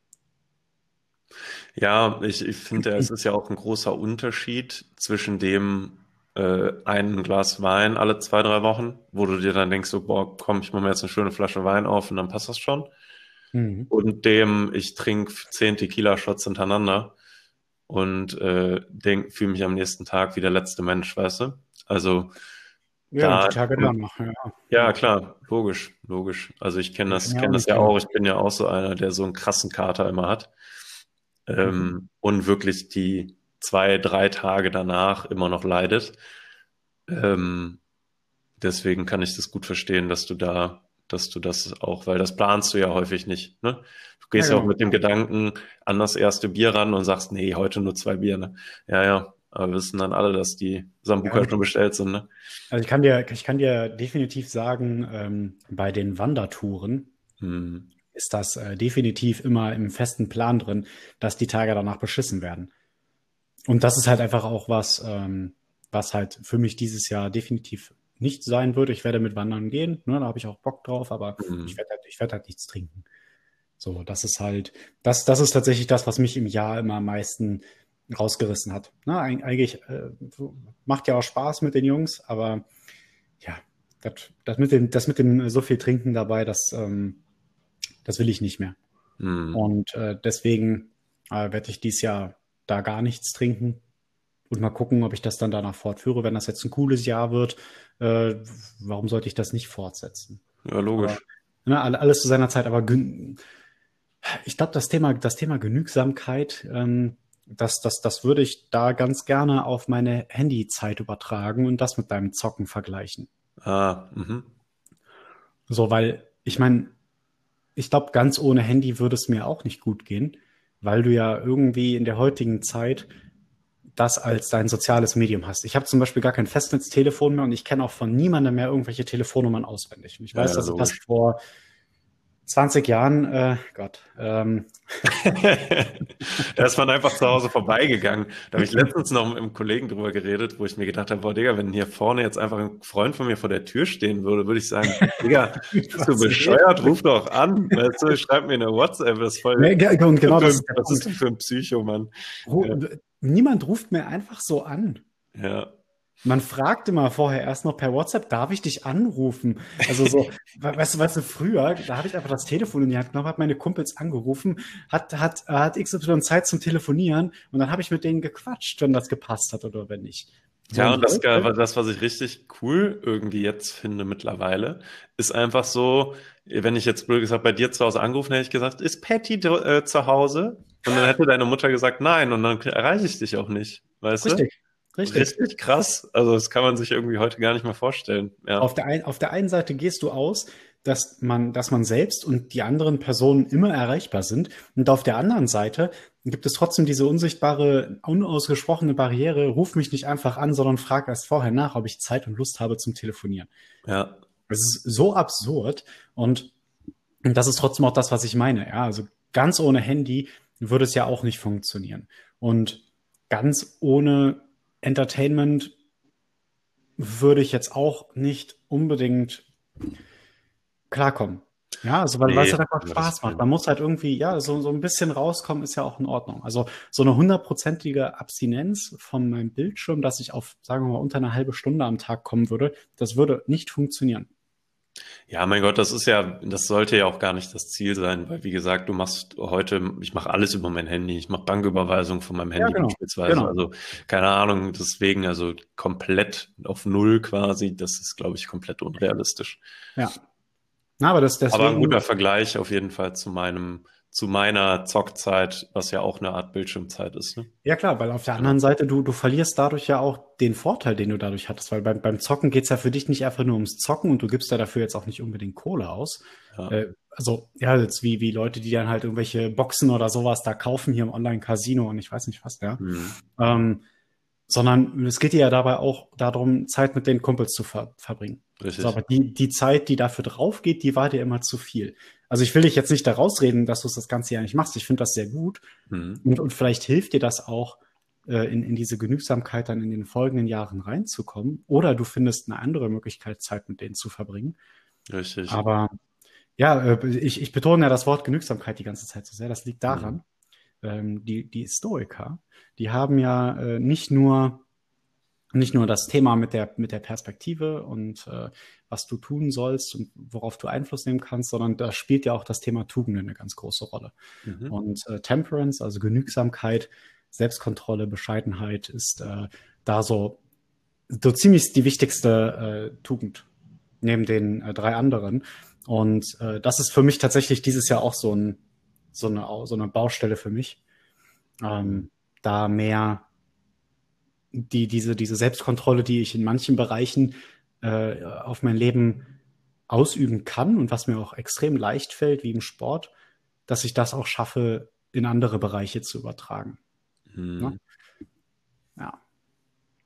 Ja, ich, ich finde, es ist ja auch ein großer Unterschied zwischen dem äh, ein Glas Wein alle zwei, drei Wochen, wo du dir dann denkst, so, boah, komm, ich mache mir jetzt eine schöne Flasche Wein auf und dann passt das schon. Mhm. Und dem, ich trinke zehn Tequila-Shots hintereinander und äh, fühle mich am nächsten Tag wie der letzte Mensch, weißt du? Also ja, da, die Tage danach, ja. Ja, klar, logisch, logisch. Also ich kenne das, ja, kenne das ja auch. Ich bin ja auch so einer, der so einen krassen Kater immer hat. Ähm, mhm. Und wirklich die zwei, drei Tage danach immer noch leidet. Ähm, deswegen kann ich das gut verstehen, dass du da, dass du das auch, weil das planst du ja häufig nicht. Ne? Du gehst ja, ja auch genau. mit dem Gedanken an das erste Bier ran und sagst, nee, heute nur zwei Bier. Ne? Ja, ja, aber wir wissen dann alle, dass die Sambuca ja, schon bestellt sind. Ne? Also ich kann dir, ich kann dir definitiv sagen, ähm, bei den Wandertouren hm. ist das äh, definitiv immer im festen Plan drin, dass die Tage danach beschissen werden. Und das ist halt einfach auch was, ähm, was halt für mich dieses Jahr definitiv nicht sein wird. Ich werde mit Wandern gehen, ne, da habe ich auch Bock drauf, aber mhm. ich werde halt, ich werde halt nichts trinken. So, das ist halt, das, das ist tatsächlich das, was mich im Jahr immer am meisten rausgerissen hat. Na, eigentlich äh, macht ja auch Spaß mit den Jungs, aber ja, das, das, mit, dem, das mit dem so viel Trinken dabei, das, ähm, das will ich nicht mehr. Mhm. Und äh, deswegen äh, werde ich dieses Jahr da gar nichts trinken und mal gucken, ob ich das dann danach fortführe. Wenn das jetzt ein cooles Jahr wird, äh, warum sollte ich das nicht fortsetzen? Ja, logisch. Aber, ne, alles zu seiner Zeit, aber ich glaube, das Thema, das Thema Genügsamkeit, ähm, das, das, das würde ich da ganz gerne auf meine Handyzeit übertragen und das mit deinem Zocken vergleichen. Ah, mhm. So, weil ich meine, ich glaube, ganz ohne Handy würde es mir auch nicht gut gehen, weil du ja irgendwie in der heutigen Zeit das als dein soziales Medium hast. Ich habe zum Beispiel gar kein Festnetztelefon mehr und ich kenne auch von niemandem mehr irgendwelche Telefonnummern auswendig. Und ich weiß, ja, dass ich das vor 20 Jahren, äh, Gott. Ähm. da ist man einfach zu Hause vorbeigegangen. Da habe ich letztens noch mit einem Kollegen drüber geredet, wo ich mir gedacht habe, boah, Digga, wenn hier vorne jetzt einfach ein Freund von mir vor der Tür stehen würde, würde ich sagen, Digga, bist du bescheuert? Ruf doch an. Weißt du, schreib mir eine WhatsApp. Das ist voll. Nee, genau, das, das ist für ein Psycho, Mann. Ja. Niemand ruft mir einfach so an. Ja. Man fragt immer vorher erst noch per WhatsApp, darf ich dich anrufen? Also so, weißt du, weißt du, früher, da habe ich einfach das Telefon in die Hand genommen, habe meine Kumpels angerufen, hat, hat, hat XY Zeit zum Telefonieren und dann habe ich mit denen gequatscht, wenn das gepasst hat oder wenn nicht. So ja, und das, das, was ich richtig cool irgendwie jetzt finde mittlerweile, ist einfach so, wenn ich jetzt blöd gesagt bei dir zu Hause angerufen hätte ich gesagt, ist Patty äh, zu Hause? Und dann hätte deine Mutter gesagt, nein, und dann erreiche ich dich auch nicht. Weißt Richtig. du? Richtig. Richtig krass. Also das kann man sich irgendwie heute gar nicht mehr vorstellen. Ja. Auf, der ein, auf der einen Seite gehst du aus, dass man, dass man selbst und die anderen Personen immer erreichbar sind. Und auf der anderen Seite gibt es trotzdem diese unsichtbare, unausgesprochene Barriere, ruf mich nicht einfach an, sondern frag erst vorher nach, ob ich Zeit und Lust habe zum Telefonieren. Ja. Das ist so absurd und das ist trotzdem auch das, was ich meine. Ja, also ganz ohne Handy würde es ja auch nicht funktionieren. Und ganz ohne Entertainment würde ich jetzt auch nicht unbedingt klarkommen. Ja, also weil nee, es halt einfach Spaß macht. Man muss halt irgendwie, ja, so, so ein bisschen rauskommen, ist ja auch in Ordnung. Also so eine hundertprozentige Abstinenz von meinem Bildschirm, dass ich auf, sagen wir mal, unter eine halbe Stunde am Tag kommen würde, das würde nicht funktionieren. Ja, mein Gott, das ist ja, das sollte ja auch gar nicht das Ziel sein, weil wie gesagt, du machst heute, ich mache alles über mein Handy, ich mache Banküberweisung von meinem Handy ja, genau, beispielsweise. Genau. Also keine Ahnung, deswegen also komplett auf null quasi, das ist, glaube ich, komplett unrealistisch. Ja. Na, aber das deswegen... aber ein guter Vergleich auf jeden Fall zu meinem zu meiner Zockzeit, was ja auch eine Art Bildschirmzeit ist. Ne? Ja klar, weil auf der anderen Seite, du, du verlierst dadurch ja auch den Vorteil, den du dadurch hattest, weil beim, beim Zocken geht's ja für dich nicht einfach nur ums Zocken und du gibst ja dafür jetzt auch nicht unbedingt Kohle aus. Ja. Äh, also ja, jetzt wie, wie Leute, die dann halt irgendwelche Boxen oder sowas da kaufen hier im Online-Casino und ich weiß nicht was, ja. Mhm. Ähm, sondern es geht dir ja dabei auch darum, Zeit mit den Kumpels zu ver verbringen. Richtig. So, aber die, die Zeit, die dafür drauf geht, die war dir immer zu viel. Also ich will dich jetzt nicht da rausreden, dass du das Ganze ja nicht machst. Ich finde das sehr gut. Mhm. Und, und vielleicht hilft dir das auch, äh, in, in diese Genügsamkeit dann in den folgenden Jahren reinzukommen. Oder du findest eine andere Möglichkeit, Zeit mit denen zu verbringen. Richtig. Aber ja, äh, ich, ich betone ja das Wort Genügsamkeit die ganze Zeit so sehr. Das liegt daran, mhm. Ähm, die, die Stoiker, die haben ja äh, nicht nur nicht nur das Thema mit der, mit der Perspektive und äh, was du tun sollst und worauf du Einfluss nehmen kannst, sondern da spielt ja auch das Thema Tugend eine ganz große Rolle. Mhm. Und äh, Temperance, also Genügsamkeit, Selbstkontrolle, Bescheidenheit ist äh, da so, so ziemlich die wichtigste äh, Tugend neben den äh, drei anderen. Und äh, das ist für mich tatsächlich dieses Jahr auch so, ein, so, eine, so eine Baustelle für mich, ähm, da mehr die, diese, diese Selbstkontrolle, die ich in manchen Bereichen äh, auf mein Leben ausüben kann und was mir auch extrem leicht fällt, wie im Sport, dass ich das auch schaffe, in andere Bereiche zu übertragen. Hm. Ja?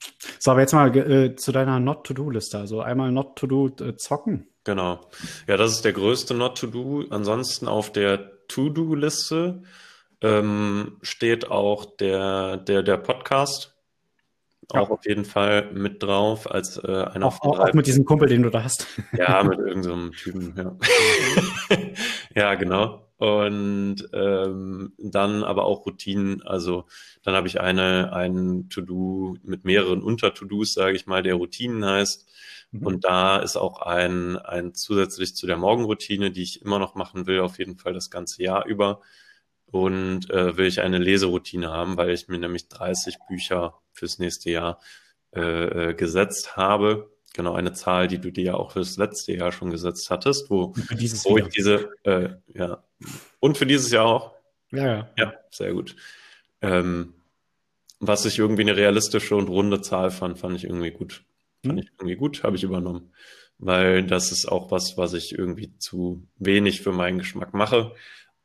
Ja. So, aber jetzt mal äh, zu deiner Not-to-Do-Liste. Also einmal Not-to-Do äh, zocken. Genau. Ja, das ist der größte Not-to-Do. Ansonsten auf der To-Do-Liste ähm, steht auch der, der, der Podcast ja. auch auf jeden Fall mit drauf als äh, einer auch, auch, auch, mit diesem Kumpel, den du da hast. Ja, mit irgendeinem so Typen, ja. ja, genau. Und ähm, dann aber auch Routinen. Also dann habe ich eine ein To-Do mit mehreren Unter-To-Dos, sage ich mal, der Routinen heißt. Mhm. Und da ist auch ein, ein zusätzlich zu der Morgenroutine, die ich immer noch machen will, auf jeden Fall das ganze Jahr über. Und äh, will ich eine Leseroutine haben, weil ich mir nämlich 30 Bücher fürs nächste Jahr äh, äh, gesetzt habe. Genau, eine Zahl, die du dir ja auch fürs letzte Jahr schon gesetzt hattest, wo, wo ich diese, äh, ja, und für dieses Jahr auch. Ja, ja. Ja, sehr gut. Ähm, was ich irgendwie eine realistische und runde Zahl fand, fand ich irgendwie gut. Fand hm. ich irgendwie gut, habe ich übernommen. weil das ist auch was, was ich irgendwie zu wenig für meinen Geschmack mache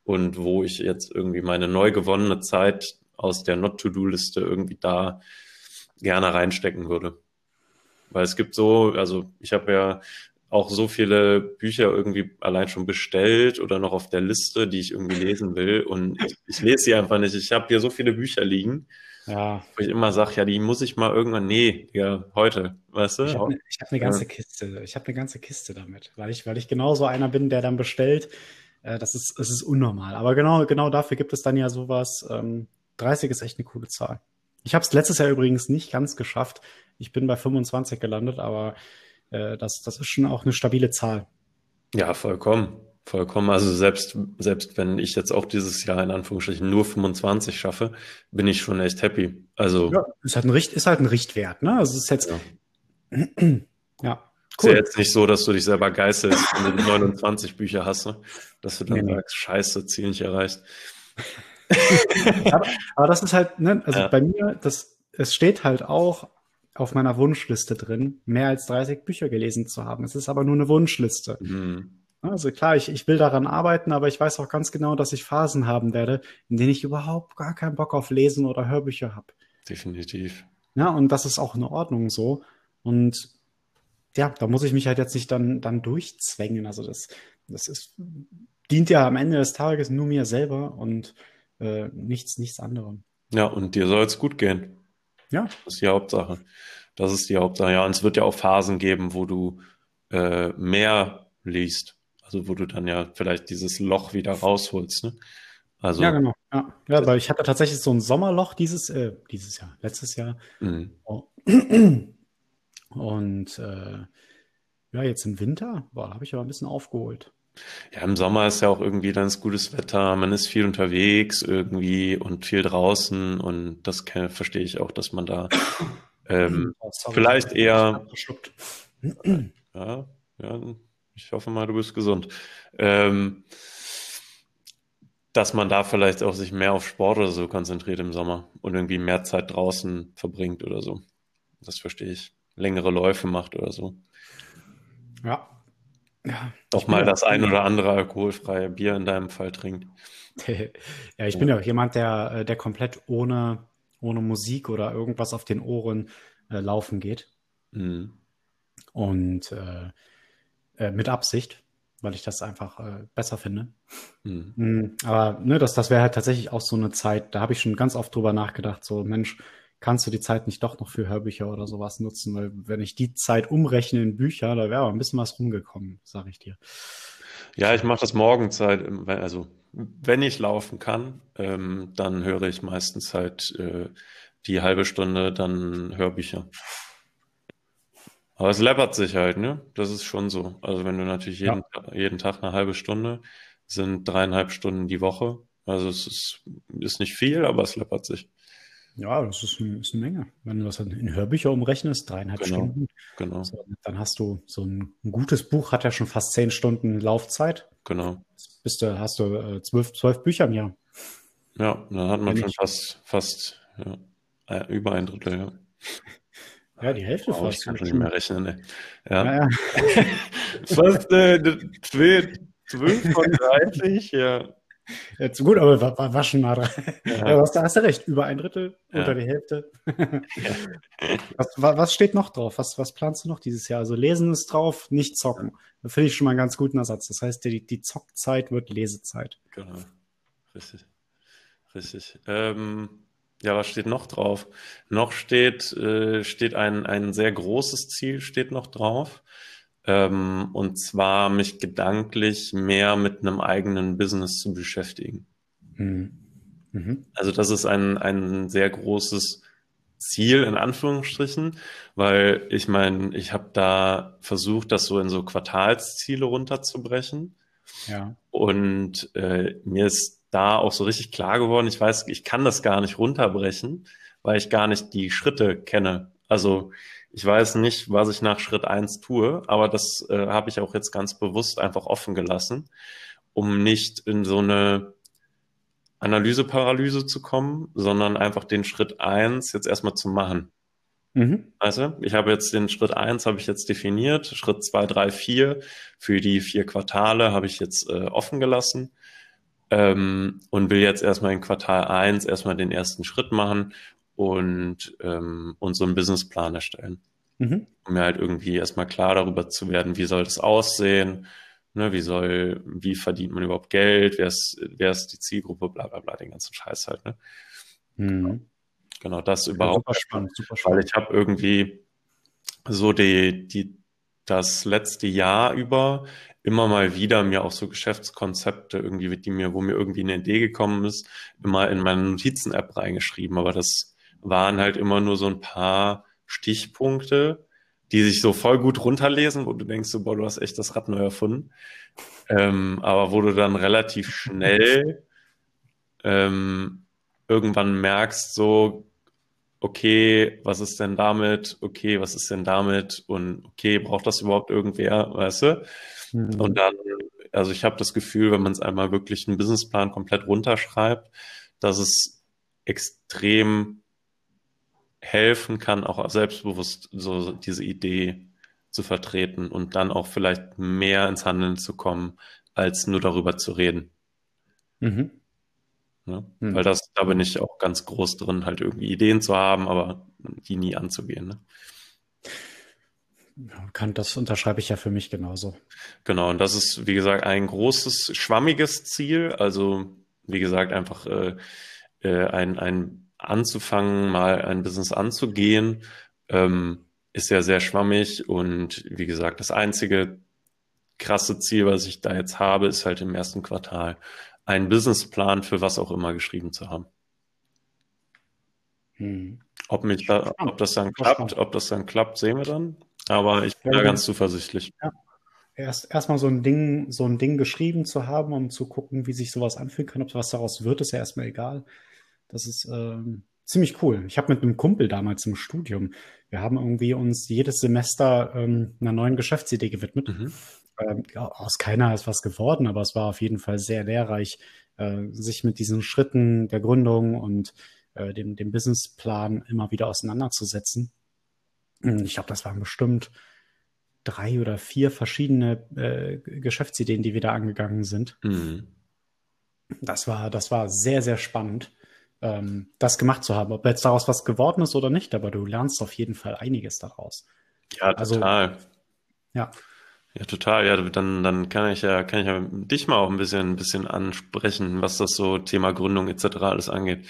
und wo ich jetzt irgendwie meine neu gewonnene Zeit aus der Not-to-Do-Liste irgendwie da gerne reinstecken würde. Weil es gibt so, also ich habe ja auch so viele Bücher irgendwie allein schon bestellt oder noch auf der Liste, die ich irgendwie lesen will. Und ich, ich lese sie einfach nicht. Ich habe hier so viele Bücher liegen, ja. wo ich immer sage, ja, die muss ich mal irgendwann, nee, ja, heute, weißt du? Ich habe ne, hab eine ganze ja. Kiste, ich habe eine ganze Kiste damit, weil ich, weil ich genauso einer bin, der dann bestellt. Äh, das ist, das ist unnormal. Aber genau, genau dafür gibt es dann ja sowas. Ähm, 30 ist echt eine coole Zahl. Ich habe es letztes Jahr übrigens nicht ganz geschafft. Ich bin bei 25 gelandet, aber äh, das, das ist schon auch eine stabile Zahl. Ja, vollkommen. Vollkommen. Also selbst, selbst wenn ich jetzt auch dieses Jahr in Anführungsstrichen nur 25 schaffe, bin ich schon echt happy. Also. Ja, ist halt ein, Richt, ist halt ein Richtwert, ne? Also es ist jetzt. Ja. ja. Cool. Ist ja jetzt nicht so, dass du dich selber geißelst, wenn du 29 Bücher hast, ne? dass du dann nee, sagst, scheiße, Ziel nicht erreicht. aber, aber, das ist halt, ne, also ja. bei mir, das, es steht halt auch auf meiner Wunschliste drin, mehr als 30 Bücher gelesen zu haben. Es ist aber nur eine Wunschliste. Mhm. Also klar, ich, ich will daran arbeiten, aber ich weiß auch ganz genau, dass ich Phasen haben werde, in denen ich überhaupt gar keinen Bock auf Lesen oder Hörbücher habe. Definitiv. Ja, und das ist auch in Ordnung so. Und ja, da muss ich mich halt jetzt nicht dann, dann durchzwängen. Also das, das ist, dient ja am Ende des Tages nur mir selber und äh, nichts, nichts anderem. Ja, und dir soll es gut gehen. Ja. Das ist die Hauptsache. Das ist die Hauptsache. Ja, und es wird ja auch Phasen geben, wo du äh, mehr liest. Also wo du dann ja vielleicht dieses Loch wieder rausholst. Ne? Also, ja, genau. Ja. ja, weil ich hatte tatsächlich so ein Sommerloch dieses, äh, dieses Jahr, letztes Jahr. Mhm. Oh. Und äh, ja, jetzt im Winter, habe ich aber ein bisschen aufgeholt. Ja, im Sommer ist ja auch irgendwie dann gutes Wetter, man ist viel unterwegs irgendwie und viel draußen und das kann, verstehe ich auch, dass man da ähm, oh, vielleicht eher ja, ja, ich hoffe mal, du bist gesund. Ähm, dass man da vielleicht auch sich mehr auf Sport oder so konzentriert im Sommer und irgendwie mehr Zeit draußen verbringt oder so. Das verstehe ich. Längere Läufe macht oder so. Ja, ja, doch mal das ein oder andere alkoholfreie Bier in deinem Fall trinkt. ja, ich bin ja auch jemand, der, äh, der komplett ohne, ohne Musik oder irgendwas auf den Ohren äh, laufen geht. Mhm. Und äh, äh, mit Absicht, weil ich das einfach äh, besser finde. Mhm. Mhm, aber ne, das, das wäre halt tatsächlich auch so eine Zeit, da habe ich schon ganz oft drüber nachgedacht, so Mensch, kannst du die Zeit nicht doch noch für Hörbücher oder sowas nutzen, weil wenn ich die Zeit umrechne in Bücher, da wäre aber ein bisschen was rumgekommen, sage ich dir. Ja, ich mache das Morgenzeit, also wenn ich laufen kann, ähm, dann höre ich meistens halt äh, die halbe Stunde dann Hörbücher. Aber es läppert sich halt, ne? Das ist schon so. Also wenn du natürlich jeden, ja. jeden Tag eine halbe Stunde, sind dreieinhalb Stunden die Woche. Also es ist, ist nicht viel, aber es läppert sich. Ja, das ist, ein, ist eine Menge. Wenn du das in Hörbücher umrechnest, dreieinhalb genau, Stunden, genau. So, dann hast du so ein, ein, gutes Buch, hat ja schon fast zehn Stunden Laufzeit. Genau. Bist du, hast du äh, zwölf, zwölf Bücher im Jahr. Ja, dann hat man Wenn schon ich, fast, fast ja, äh, über ein Drittel, ja. Ja, die Hälfte oh, fast. Ich kann schon nicht mehr rechnen, ne? Ja. ja, ja. fast äh, 12 von 30, ja. Ja, zu gut, aber war, war, war schon nah dran. Ja. Ja, hast, hast du recht, über ein Drittel, ja. unter die Hälfte. was, was, steht noch drauf? Was, was planst du noch dieses Jahr? Also lesen ist drauf, nicht zocken. Da finde ich schon mal einen ganz guten Ersatz. Das heißt, die, die Zockzeit wird Lesezeit. Genau. Richtig. Richtig. Ähm, ja, was steht noch drauf? Noch steht, äh, steht ein, ein sehr großes Ziel steht noch drauf. Ähm, und zwar mich gedanklich mehr mit einem eigenen Business zu beschäftigen. Mhm. Mhm. Also das ist ein, ein sehr großes Ziel in Anführungsstrichen, weil ich meine, ich habe da versucht, das so in so Quartalsziele runterzubrechen. Ja. Und äh, mir ist da auch so richtig klar geworden, ich weiß, ich kann das gar nicht runterbrechen, weil ich gar nicht die Schritte kenne. Also ich weiß nicht, was ich nach Schritt eins tue, aber das äh, habe ich auch jetzt ganz bewusst einfach offen gelassen, um nicht in so eine Analyseparalyse zu kommen, sondern einfach den Schritt eins jetzt erstmal zu machen. Mhm. Also, ich habe jetzt den Schritt eins habe ich jetzt definiert, Schritt zwei, drei, vier für die vier Quartale habe ich jetzt äh, offen gelassen ähm, und will jetzt erstmal in Quartal eins erstmal den ersten Schritt machen und, ähm, einen Businessplan erstellen. Mhm. Um mir halt irgendwie erstmal klar darüber zu werden, wie soll das aussehen, ne, wie soll, wie verdient man überhaupt Geld, wer ist, wer ist die Zielgruppe, bla bla bla, den ganzen Scheiß halt, ne? Mhm. Genau, das überhaupt. Ja, super spannend, super spannend. Weil ich habe irgendwie so die, die, das letzte Jahr über immer mal wieder mir auch so Geschäftskonzepte irgendwie, die mir, wo mir irgendwie eine Idee gekommen ist, immer in meine Notizen-App reingeschrieben. Aber das waren halt immer nur so ein paar Stichpunkte, die sich so voll gut runterlesen, wo du denkst, so, boah, du hast echt das Rad neu erfunden. Ähm, aber wo du dann relativ schnell ähm, irgendwann merkst, so, okay, was ist denn damit? Okay, was ist denn damit? Und okay, braucht das überhaupt irgendwer, weißt du? Mhm. Und dann, also ich habe das Gefühl, wenn man es einmal wirklich einen Businessplan komplett runterschreibt, dass es extrem helfen kann, auch selbstbewusst so diese Idee zu vertreten und dann auch vielleicht mehr ins Handeln zu kommen, als nur darüber zu reden. Mhm. Ne? Mhm. Weil das, da bin ich auch ganz groß drin, halt irgendwie Ideen zu haben, aber die nie anzugehen. Ne? Kann, das unterschreibe ich ja für mich genauso. Genau, und das ist, wie gesagt, ein großes, schwammiges Ziel. Also, wie gesagt, einfach äh, äh, ein, ein anzufangen, mal ein Business anzugehen, ähm, ist ja sehr schwammig. Und wie gesagt, das einzige krasse Ziel, was ich da jetzt habe, ist halt im ersten Quartal einen Businessplan für was auch immer geschrieben zu haben. Hm. Ob, mich da, ob das dann klappt, ob das dann klappt, sehen wir dann. Aber ich bin ja, da ganz zuversichtlich. Ja. Erst erstmal so ein Ding, so ein Ding geschrieben zu haben, um zu gucken, wie sich sowas anfühlen kann, ob was daraus wird, ist ja erstmal egal. Das ist ähm, ziemlich cool. Ich habe mit einem Kumpel damals im Studium, wir haben irgendwie uns jedes Semester ähm, einer neuen Geschäftsidee gewidmet. Mhm ähm, aus keiner ist was geworden, aber es war auf jeden Fall sehr lehrreich, äh, sich mit diesen Schritten der Gründung und äh, dem, dem Businessplan immer wieder auseinanderzusetzen. Hm, ich glaube, das waren bestimmt drei oder vier verschiedene äh, Geschäftsideen, die wir da angegangen sind. Mhm. Das war, das war sehr, sehr spannend, ähm, das gemacht zu haben. Ob jetzt daraus was geworden ist oder nicht, aber du lernst auf jeden Fall einiges daraus. Ja, total. Also, ja. Ja, total. Ja, dann, dann kann ich ja, kann ich ja dich mal auch ein bisschen, ein bisschen ansprechen, was das so Thema Gründung etc. alles angeht.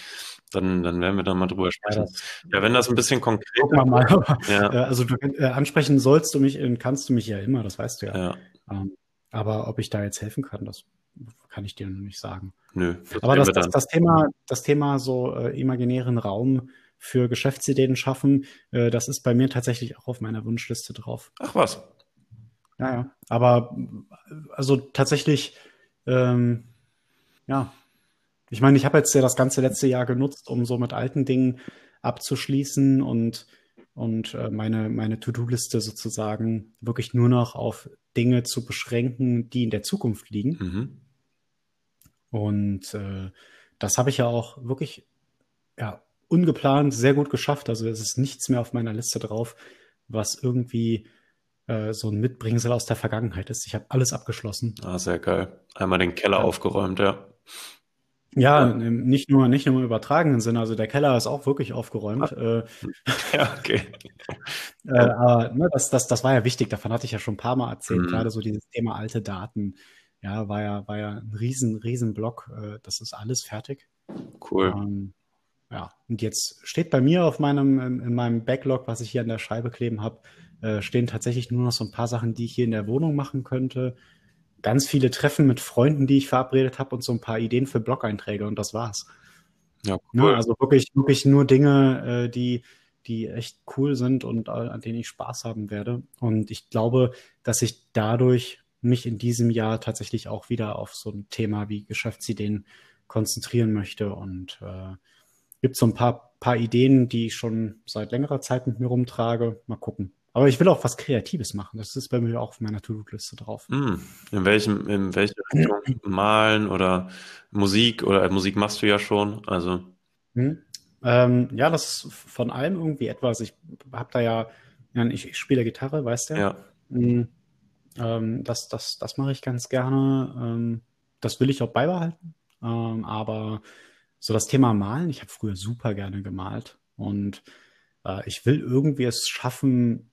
Dann, dann werden wir da mal drüber sprechen. Ja, ja wenn das ein bisschen konkret ist. Mal. Ja. Also du, äh, ansprechen sollst du mich, äh, kannst du mich ja immer, das weißt du ja. ja. Ähm, aber ob ich da jetzt helfen kann, das kann ich dir noch nicht sagen. Nö. Das aber das, das, das, Thema, das Thema so äh, imaginären Raum für Geschäftsideen schaffen, äh, das ist bei mir tatsächlich auch auf meiner Wunschliste drauf. Ach was. Ja, ja. Aber also tatsächlich, ähm, ja. Ich meine, ich habe jetzt ja das ganze letzte Jahr genutzt, um so mit alten Dingen abzuschließen und, und äh, meine, meine To-Do-Liste sozusagen wirklich nur noch auf Dinge zu beschränken, die in der Zukunft liegen. Mhm. Und äh, das habe ich ja auch wirklich ja, ungeplant sehr gut geschafft. Also es ist nichts mehr auf meiner Liste drauf, was irgendwie äh, so ein Mitbringsel aus der Vergangenheit ist. Ich habe alles abgeschlossen. Ah, sehr geil. Einmal den Keller ja. aufgeräumt, ja. Ja, nicht nur, nicht nur im übertragenen Sinne. Also der Keller ist auch wirklich aufgeräumt. Ah. ja, okay. Äh, aber ne, das, das, das war ja wichtig. Davon hatte ich ja schon ein paar Mal erzählt. Mhm. Gerade so dieses Thema alte Daten. Ja, war ja, war ja ein riesen, riesen Block. Äh, das ist alles fertig. Cool. Ähm, ja, und jetzt steht bei mir auf meinem, in meinem Backlog, was ich hier an der Scheibe kleben habe, äh, stehen tatsächlich nur noch so ein paar Sachen, die ich hier in der Wohnung machen könnte. Ganz viele Treffen mit Freunden, die ich verabredet habe und so ein paar Ideen für Blog-Einträge und das war's. Ja, ne, cool. Ja, also wirklich, wirklich nur Dinge, äh, die, die echt cool sind und äh, an denen ich Spaß haben werde. Und ich glaube, dass ich dadurch mich in diesem Jahr tatsächlich auch wieder auf so ein Thema wie Geschäftsideen konzentrieren möchte und äh, gibt so ein paar, paar Ideen, die ich schon seit längerer Zeit mit mir rumtrage. Mal gucken, aber ich will auch was Kreatives machen. Das ist bei mir auch auf meiner To-Do-Liste drauf. Mm, in welchem, in welche Richtung malen oder Musik oder äh, Musik machst du ja schon. Also. Hm. Ähm, ja, das ist von allem irgendwie etwas. Ich habe da ja, ich, ich, spiele Gitarre, weißt du? Ja. Mhm. Ähm, das das, das mache ich ganz gerne. Ähm, das will ich auch beibehalten. Ähm, aber so das Thema Malen, ich habe früher super gerne gemalt und äh, ich will irgendwie es schaffen,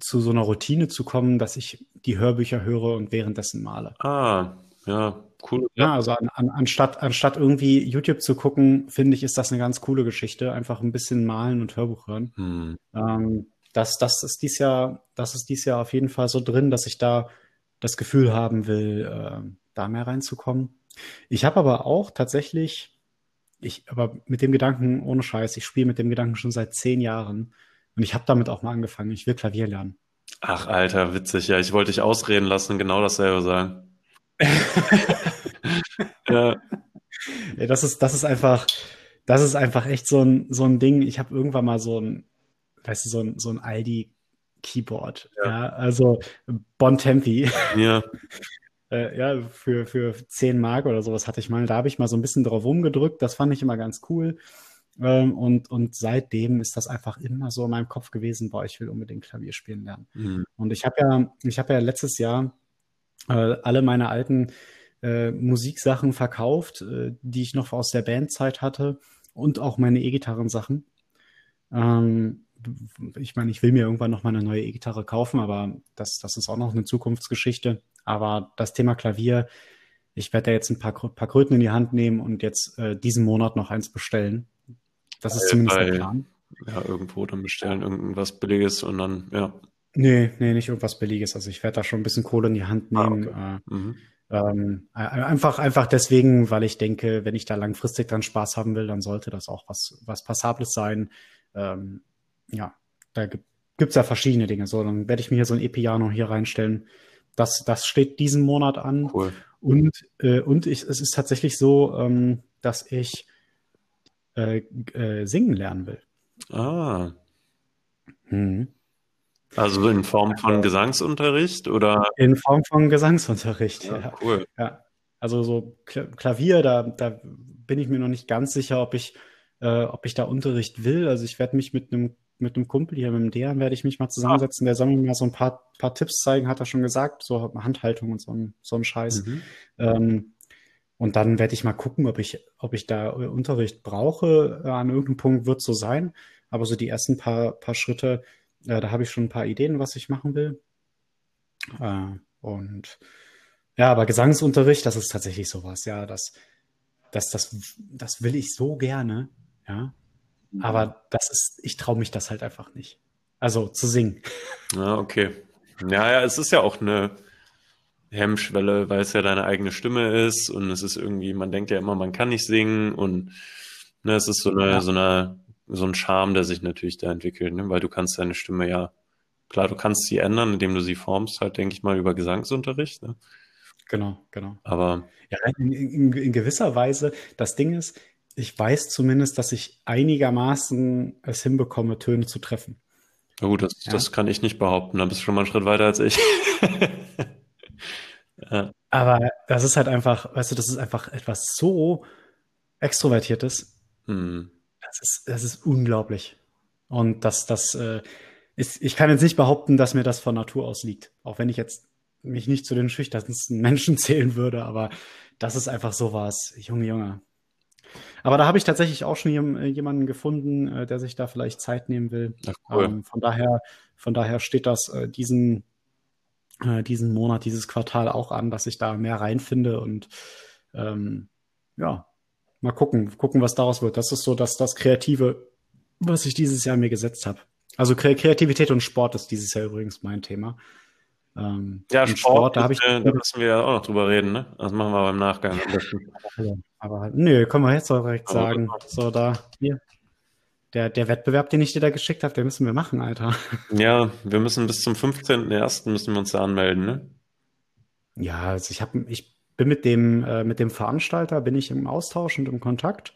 zu so einer Routine zu kommen, dass ich die Hörbücher höre und währenddessen male. Ah, ja, cool. Ja, also an, an, anstatt, anstatt irgendwie YouTube zu gucken, finde ich, ist das eine ganz coole Geschichte. Einfach ein bisschen malen und Hörbuch hören. Hm. Ähm, das, das ist dies Jahr, das ist dies Jahr auf jeden Fall so drin, dass ich da das Gefühl haben will, äh, da mehr reinzukommen. Ich habe aber auch tatsächlich, ich, aber mit dem Gedanken, ohne Scheiß, ich spiele mit dem Gedanken schon seit zehn Jahren und ich habe damit auch mal angefangen. Ich will Klavier lernen. Ach, Alter, witzig. Ja, ich wollte dich ausreden lassen, genau dasselbe sagen. ja. ja. Das ist, das ist einfach, das ist einfach echt so ein, so ein Ding. Ich habe irgendwann mal so ein, weißt du, so ein, so ein Aldi Keyboard. Ja. ja also Bontempi. Ja. äh, ja, für, für 10 Mark oder sowas hatte ich mal. Da habe ich mal so ein bisschen drauf rumgedrückt. Das fand ich immer ganz cool. Ähm, und, und seitdem ist das einfach immer so in meinem Kopf gewesen, boah, ich will unbedingt Klavier spielen lernen. Mhm. Und ich habe ja, ich habe ja letztes Jahr äh, alle meine alten äh, Musiksachen verkauft, äh, die ich noch aus der Bandzeit hatte und auch meine E-Gitarren-Sachen. Ähm, ich meine, ich will mir irgendwann noch mal eine neue E-Gitarre kaufen, aber das, das ist auch noch eine Zukunftsgeschichte. Aber das Thema Klavier, ich werde da jetzt ein paar, paar Kröten in die Hand nehmen und jetzt äh, diesen Monat noch eins bestellen. Das ist zumindest bei, der Plan. Ja, irgendwo dann bestellen, irgendwas Billiges und dann, ja. Nee, nee, nicht irgendwas Billiges. Also ich werde da schon ein bisschen Kohle in die Hand ah, nehmen. Ah, okay. äh, mhm. ähm, einfach, einfach deswegen, weil ich denke, wenn ich da langfristig dran Spaß haben will, dann sollte das auch was, was Passables sein. Ähm, ja, da gibt es ja verschiedene Dinge. So, dann werde ich mir hier so ein E-Piano hier reinstellen. Das, das steht diesen Monat an. Cool. Und, äh, und ich, es ist tatsächlich so, ähm, dass ich äh, äh, singen lernen will. Ah. Hm. Also in Form von Gesangsunterricht oder? In Form von Gesangsunterricht, ja. ja. Cool. Ja. Also so Klavier, da, da bin ich mir noch nicht ganz sicher, ob ich, äh, ob ich da Unterricht will. Also ich werde mich mit einem mit einem Kumpel hier, mit dem Dejan, werde ich mich mal zusammensetzen. Ah. Der soll mir mal so ein paar, paar Tipps zeigen, hat er schon gesagt, so Handhaltung und so ein, so ein Scheiß. Mhm. Ähm, und dann werde ich mal gucken, ob ich, ob ich da Unterricht brauche. An irgendeinem Punkt wird es so sein. Aber so die ersten paar, paar Schritte äh, da habe ich schon ein paar Ideen, was ich machen will. Äh, und ja, aber Gesangsunterricht, das ist tatsächlich sowas, ja, das, das, das, das will ich so gerne, ja. Aber das ist, ich traue mich das halt einfach nicht. Also zu singen. Ja, okay. Ja, ja, es ist ja auch eine Hemmschwelle, weil es ja deine eigene Stimme ist und es ist irgendwie, man denkt ja immer, man kann nicht singen und ne, es ist so eine, ja. so eine so ein Charme, der sich natürlich da entwickelt, ne? weil du kannst deine Stimme ja, klar, du kannst sie ändern, indem du sie formst, halt, denke ich mal, über Gesangsunterricht. Ne? Genau, genau. Aber ja, in, in, in, gewisser Weise, das Ding ist, ich weiß zumindest, dass ich einigermaßen es hinbekomme, Töne zu treffen. Na gut, das, ja. das kann ich nicht behaupten. Da bist du schon mal einen Schritt weiter als ich. ja. Aber das ist halt einfach, weißt du, das ist einfach etwas so Extrovertiertes. Hm. Das ist, das ist unglaublich. Und das, das äh, ist, ich kann jetzt nicht behaupten, dass mir das von Natur aus liegt. Auch wenn ich jetzt mich nicht zu den schüchternsten Menschen zählen würde, aber das ist einfach sowas. Junge, Junge. Aber da habe ich tatsächlich auch schon äh, jemanden gefunden, äh, der sich da vielleicht Zeit nehmen will. Ach, cool. ähm, von daher, von daher steht das äh, diesen, äh, diesen Monat, dieses Quartal auch an, dass ich da mehr reinfinde und ähm, ja, mal gucken, gucken, was daraus wird. Das ist so das, das Kreative, was ich dieses Jahr mir gesetzt habe. Also Kreativität und Sport ist dieses Jahr übrigens mein Thema. Ähm, ja, Sport, Sport, da habe ich. Äh, da müssen wir ja auch noch drüber reden, ne? Das machen wir beim Nachgang. Aber halt, nö, können wir jetzt auch direkt sagen. So, da, hier. Der, der Wettbewerb, den ich dir da geschickt habe, den müssen wir machen, Alter. Ja, wir müssen bis zum 15.01. müssen wir uns da anmelden, ne? Ja, also ich habe, ich bin mit dem, äh, mit dem Veranstalter bin ich im Austausch und im Kontakt.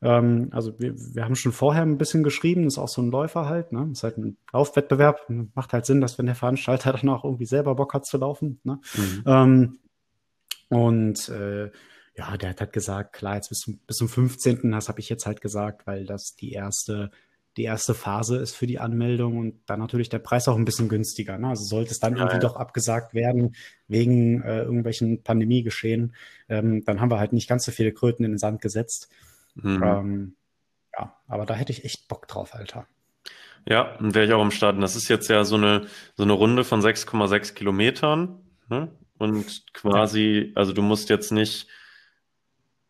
Ähm, also wir, wir haben schon vorher ein bisschen geschrieben, ist auch so ein Läufer halt, ne? Ist halt ein Laufwettbewerb. Macht halt Sinn, dass wenn der Veranstalter dann auch irgendwie selber Bock hat zu laufen. Ne? Mhm. Ähm, und äh, ja, der hat halt gesagt, klar, jetzt bis zum, bis zum 15. Das habe ich jetzt halt gesagt, weil das die erste, die erste Phase ist für die Anmeldung und dann natürlich der Preis auch ein bisschen günstiger. Ne? Also sollte es dann ja, irgendwie ja. doch abgesagt werden wegen äh, irgendwelchen Pandemiegeschehen, ähm, dann haben wir halt nicht ganz so viele Kröten in den Sand gesetzt. Mhm. Ähm, ja, aber da hätte ich echt Bock drauf, Alter. Ja, wäre ich auch am Start. Das ist jetzt ja so eine, so eine Runde von 6,6 Kilometern. Ne? Und quasi, also du musst jetzt nicht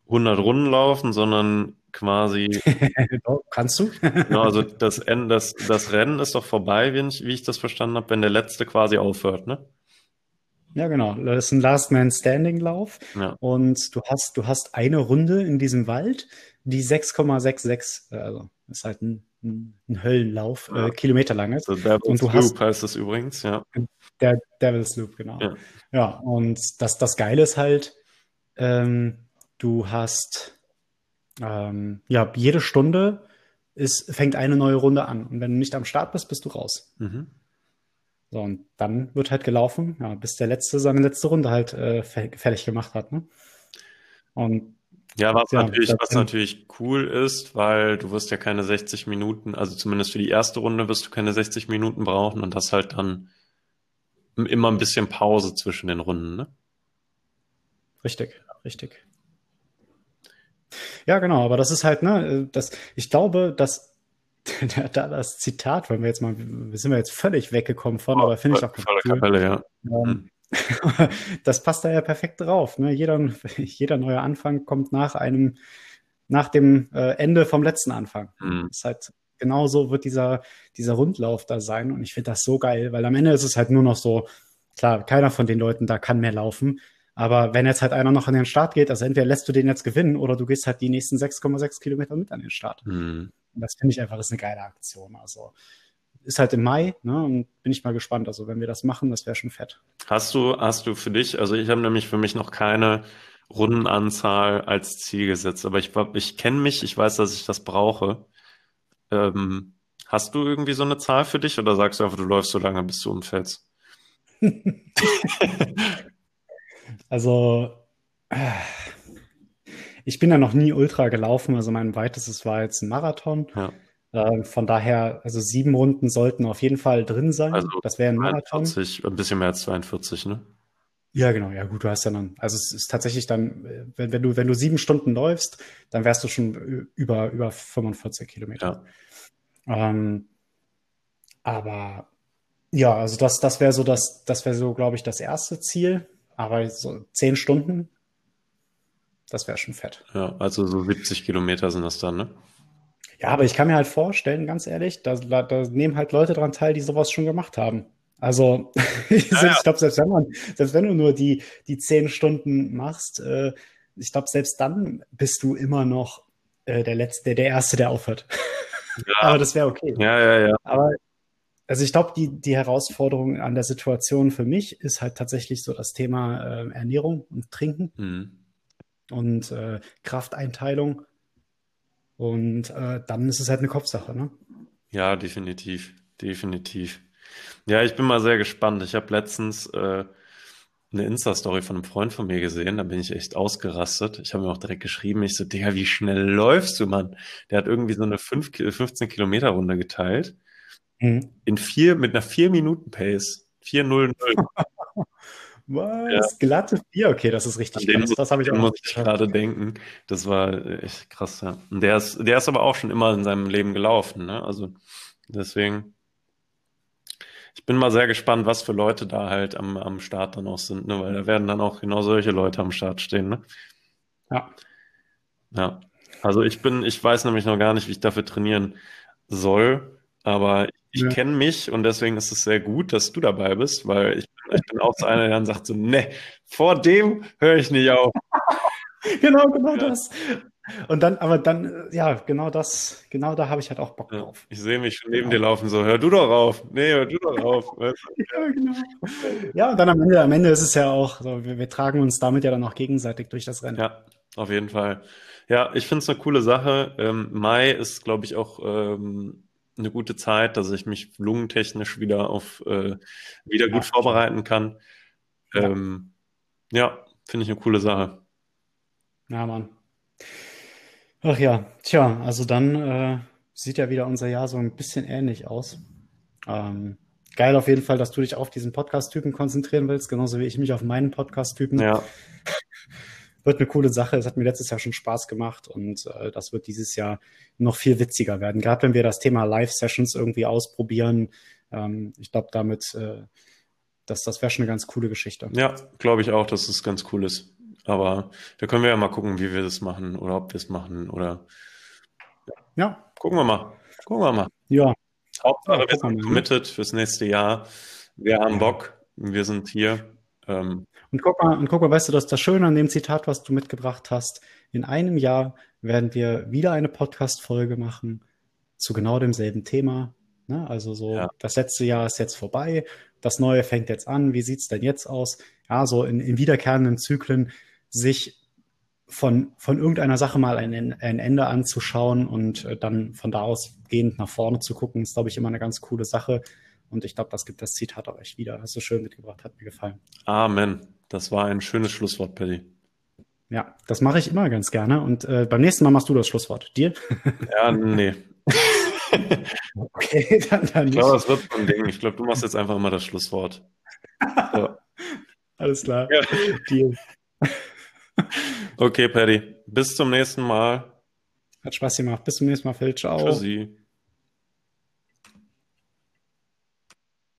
100 Runden laufen, sondern quasi. Kannst du? genau, also das, das, das Rennen ist doch vorbei, wie ich, wie ich das verstanden habe, wenn der letzte quasi aufhört, ne? Ja, genau. Das ist ein Last Man Standing Lauf. Ja. Und du hast, du hast eine Runde in diesem Wald, die 6,66, also ist halt ein, ein Höllenlauf, ja. äh, Kilometer lang ist. The Devil's und du Loop hast, heißt das übrigens, ja. Der Devil's Loop, genau. Ja, ja und das, das Geile ist halt, ähm, du hast ähm, ja jede Stunde ist, fängt eine neue Runde an. Und wenn du nicht am Start bist, bist du raus. Mhm. So, und dann wird halt gelaufen, ja, bis der Letzte seine letzte Runde halt äh, fertig gemacht hat. Ne? Und ja, was, ja, natürlich, was natürlich cool ist, weil du wirst ja keine 60 Minuten, also zumindest für die erste Runde wirst du keine 60 Minuten brauchen und das halt dann immer ein bisschen Pause zwischen den Runden, ne? Richtig, richtig. Ja, genau, aber das ist halt, ne, das, ich glaube, dass da das Zitat, wenn wir jetzt mal, sind wir jetzt völlig weggekommen von, oh, aber finde ich auch volle. Kapelle, ja. Ähm, das passt da ja perfekt drauf. Ne? Jeder, jeder neue Anfang kommt nach einem, nach dem äh, Ende vom letzten Anfang. Mhm. Das ist halt genauso wird dieser, dieser Rundlauf da sein. Und ich finde das so geil, weil am Ende ist es halt nur noch so, klar, keiner von den Leuten da kann mehr laufen. Aber wenn jetzt halt einer noch an den Start geht, also entweder lässt du den jetzt gewinnen oder du gehst halt die nächsten 6,6 Kilometer mit an den Start. Mhm. Und das finde ich einfach ist eine geile Aktion. Also ist halt im Mai, ne? Und bin ich mal gespannt. Also wenn wir das machen, das wäre schon fett. Hast du, hast du für dich, also ich habe nämlich für mich noch keine Rundenanzahl als Ziel gesetzt, aber ich, ich kenne mich, ich weiß, dass ich das brauche. Ähm, hast du irgendwie so eine Zahl für dich oder sagst du einfach, du läufst so lange, bis du umfällst? Also, ich bin ja noch nie Ultra gelaufen. Also mein weitestes war jetzt ein Marathon. Ja. Äh, von daher, also sieben Runden sollten auf jeden Fall drin sein. Also das wäre ein Marathon. 42, ein bisschen mehr als 42, ne? Ja, genau. Ja, gut, du hast ja dann, also es ist tatsächlich dann, wenn, wenn du, wenn du sieben Stunden läufst, dann wärst du schon über, über 45 Kilometer. Ja. Ähm, aber ja, also das, das wäre so das, das wäre so, glaube ich, das erste Ziel. Aber so zehn Stunden, das wäre schon fett. Ja, also so 70 Kilometer sind das dann, ne? Ja, aber ich kann mir halt vorstellen, ganz ehrlich, da, da nehmen halt Leute dran teil, die sowas schon gemacht haben. Also, ich, ja, ich glaube, selbst wenn man, selbst wenn du nur die, die zehn Stunden machst, äh, ich glaube, selbst dann bist du immer noch äh, der Letzte, der Erste, der aufhört. Ja. aber das wäre okay. Ja, ja, ja. Aber also ich glaube, die, die Herausforderung an der Situation für mich ist halt tatsächlich so das Thema äh, Ernährung und Trinken mhm. und äh, Krafteinteilung. Und äh, dann ist es halt eine Kopfsache, ne? Ja, definitiv, definitiv. Ja, ich bin mal sehr gespannt. Ich habe letztens äh, eine Insta-Story von einem Freund von mir gesehen, da bin ich echt ausgerastet. Ich habe mir auch direkt geschrieben, ich so, Digga, wie schnell läufst du, Mann? Der hat irgendwie so eine 5, 15 Kilometer Runde geteilt Mhm. In vier, mit einer 4-Minuten-Pace. 4-0-0. Was? Ja. Glatte 4? Okay, das ist richtig krass. das habe ich auch muss ich gerade denken. Das war echt krass, ja. Und der ist, der ist aber auch schon immer in seinem Leben gelaufen, ne? Also deswegen. Ich bin mal sehr gespannt, was für Leute da halt am, am Start dann auch sind, ne? Weil da werden dann auch genau solche Leute am Start stehen, ne? Ja. Ja. Also ich bin, ich weiß nämlich noch gar nicht, wie ich dafür trainieren soll. Aber ich ja. kenne mich und deswegen ist es sehr gut, dass du dabei bist, weil ich, ich bin auch so einer, der dann sagt so, ne, vor dem höre ich nicht auf. genau, genau ja. das. Und dann, aber dann, ja, genau das, genau da habe ich halt auch Bock drauf. Ich sehe mich schon neben genau. dir laufen, so, hör du doch auf. Nee, hör du doch auf. ja, genau. Ja, und dann am Ende, am Ende ist es ja auch, so, wir, wir tragen uns damit ja dann auch gegenseitig durch das Rennen. Ja, auf jeden Fall. Ja, ich finde es eine coole Sache. Ähm, Mai ist, glaube ich, auch ähm, eine gute Zeit, dass ich mich lungentechnisch wieder auf äh, wieder ja, gut vorbereiten kann. Ja, ähm, ja finde ich eine coole Sache. Ja, Mann. Ach ja, tja, also dann äh, sieht ja wieder unser Jahr so ein bisschen ähnlich aus. Ähm, geil auf jeden Fall, dass du dich auf diesen Podcast-Typen konzentrieren willst, genauso wie ich mich auf meinen Podcast-Typen. Ja. Wird eine coole Sache. Es hat mir letztes Jahr schon Spaß gemacht und äh, das wird dieses Jahr noch viel witziger werden. Gerade wenn wir das Thema Live-Sessions irgendwie ausprobieren. Ähm, ich glaube, damit, äh, das, das wäre schon eine ganz coole Geschichte. Ja, glaube ich auch, dass es ganz cool ist. Aber da können wir ja mal gucken, wie wir das machen oder ob wir es machen oder Ja, gucken wir mal. Gucken wir mal. ja, Hauptsache, wir sind ne? committed fürs nächste Jahr. Wir haben Bock. Wir sind hier. Ähm, Und guck mal, und guck mal, weißt du, das ist das Schöne an dem Zitat, was du mitgebracht hast. In einem Jahr werden wir wieder eine Podcast-Folge machen zu genau demselben Thema. Ne? Also so, Ja. das letzte Jahr ist jetzt vorbei, das neue fängt jetzt an. Wie sieht's denn jetzt aus? Ja, so in, in wiederkehrenden Zyklen sich von, von irgendeiner Sache mal ein, ein Ende anzuschauen und äh, dann von da aus gehend nach vorne zu gucken, ist, glaube ich, immer eine ganz coole Sache. Und ich glaube, das gibt das Zitat auch echt wieder. Hast du schön mitgebracht, hat mir gefallen. Amen. Das war ein schönes Schlusswort, Paddy. Ja, das mache ich immer ganz gerne. Und äh, beim nächsten Mal machst du das Schlusswort. Dir? Ja, nee. Okay, dann, dann Ich glaube, das wird so ein Ding. Ich glaube, du machst jetzt einfach immer das Schlusswort. So. Alles klar. Ja. Deal. Okay, Paddy. Bis zum nächsten Mal. Hat Spaß gemacht. Bis zum nächsten Mal, Phil. Ciao. Tschüssi.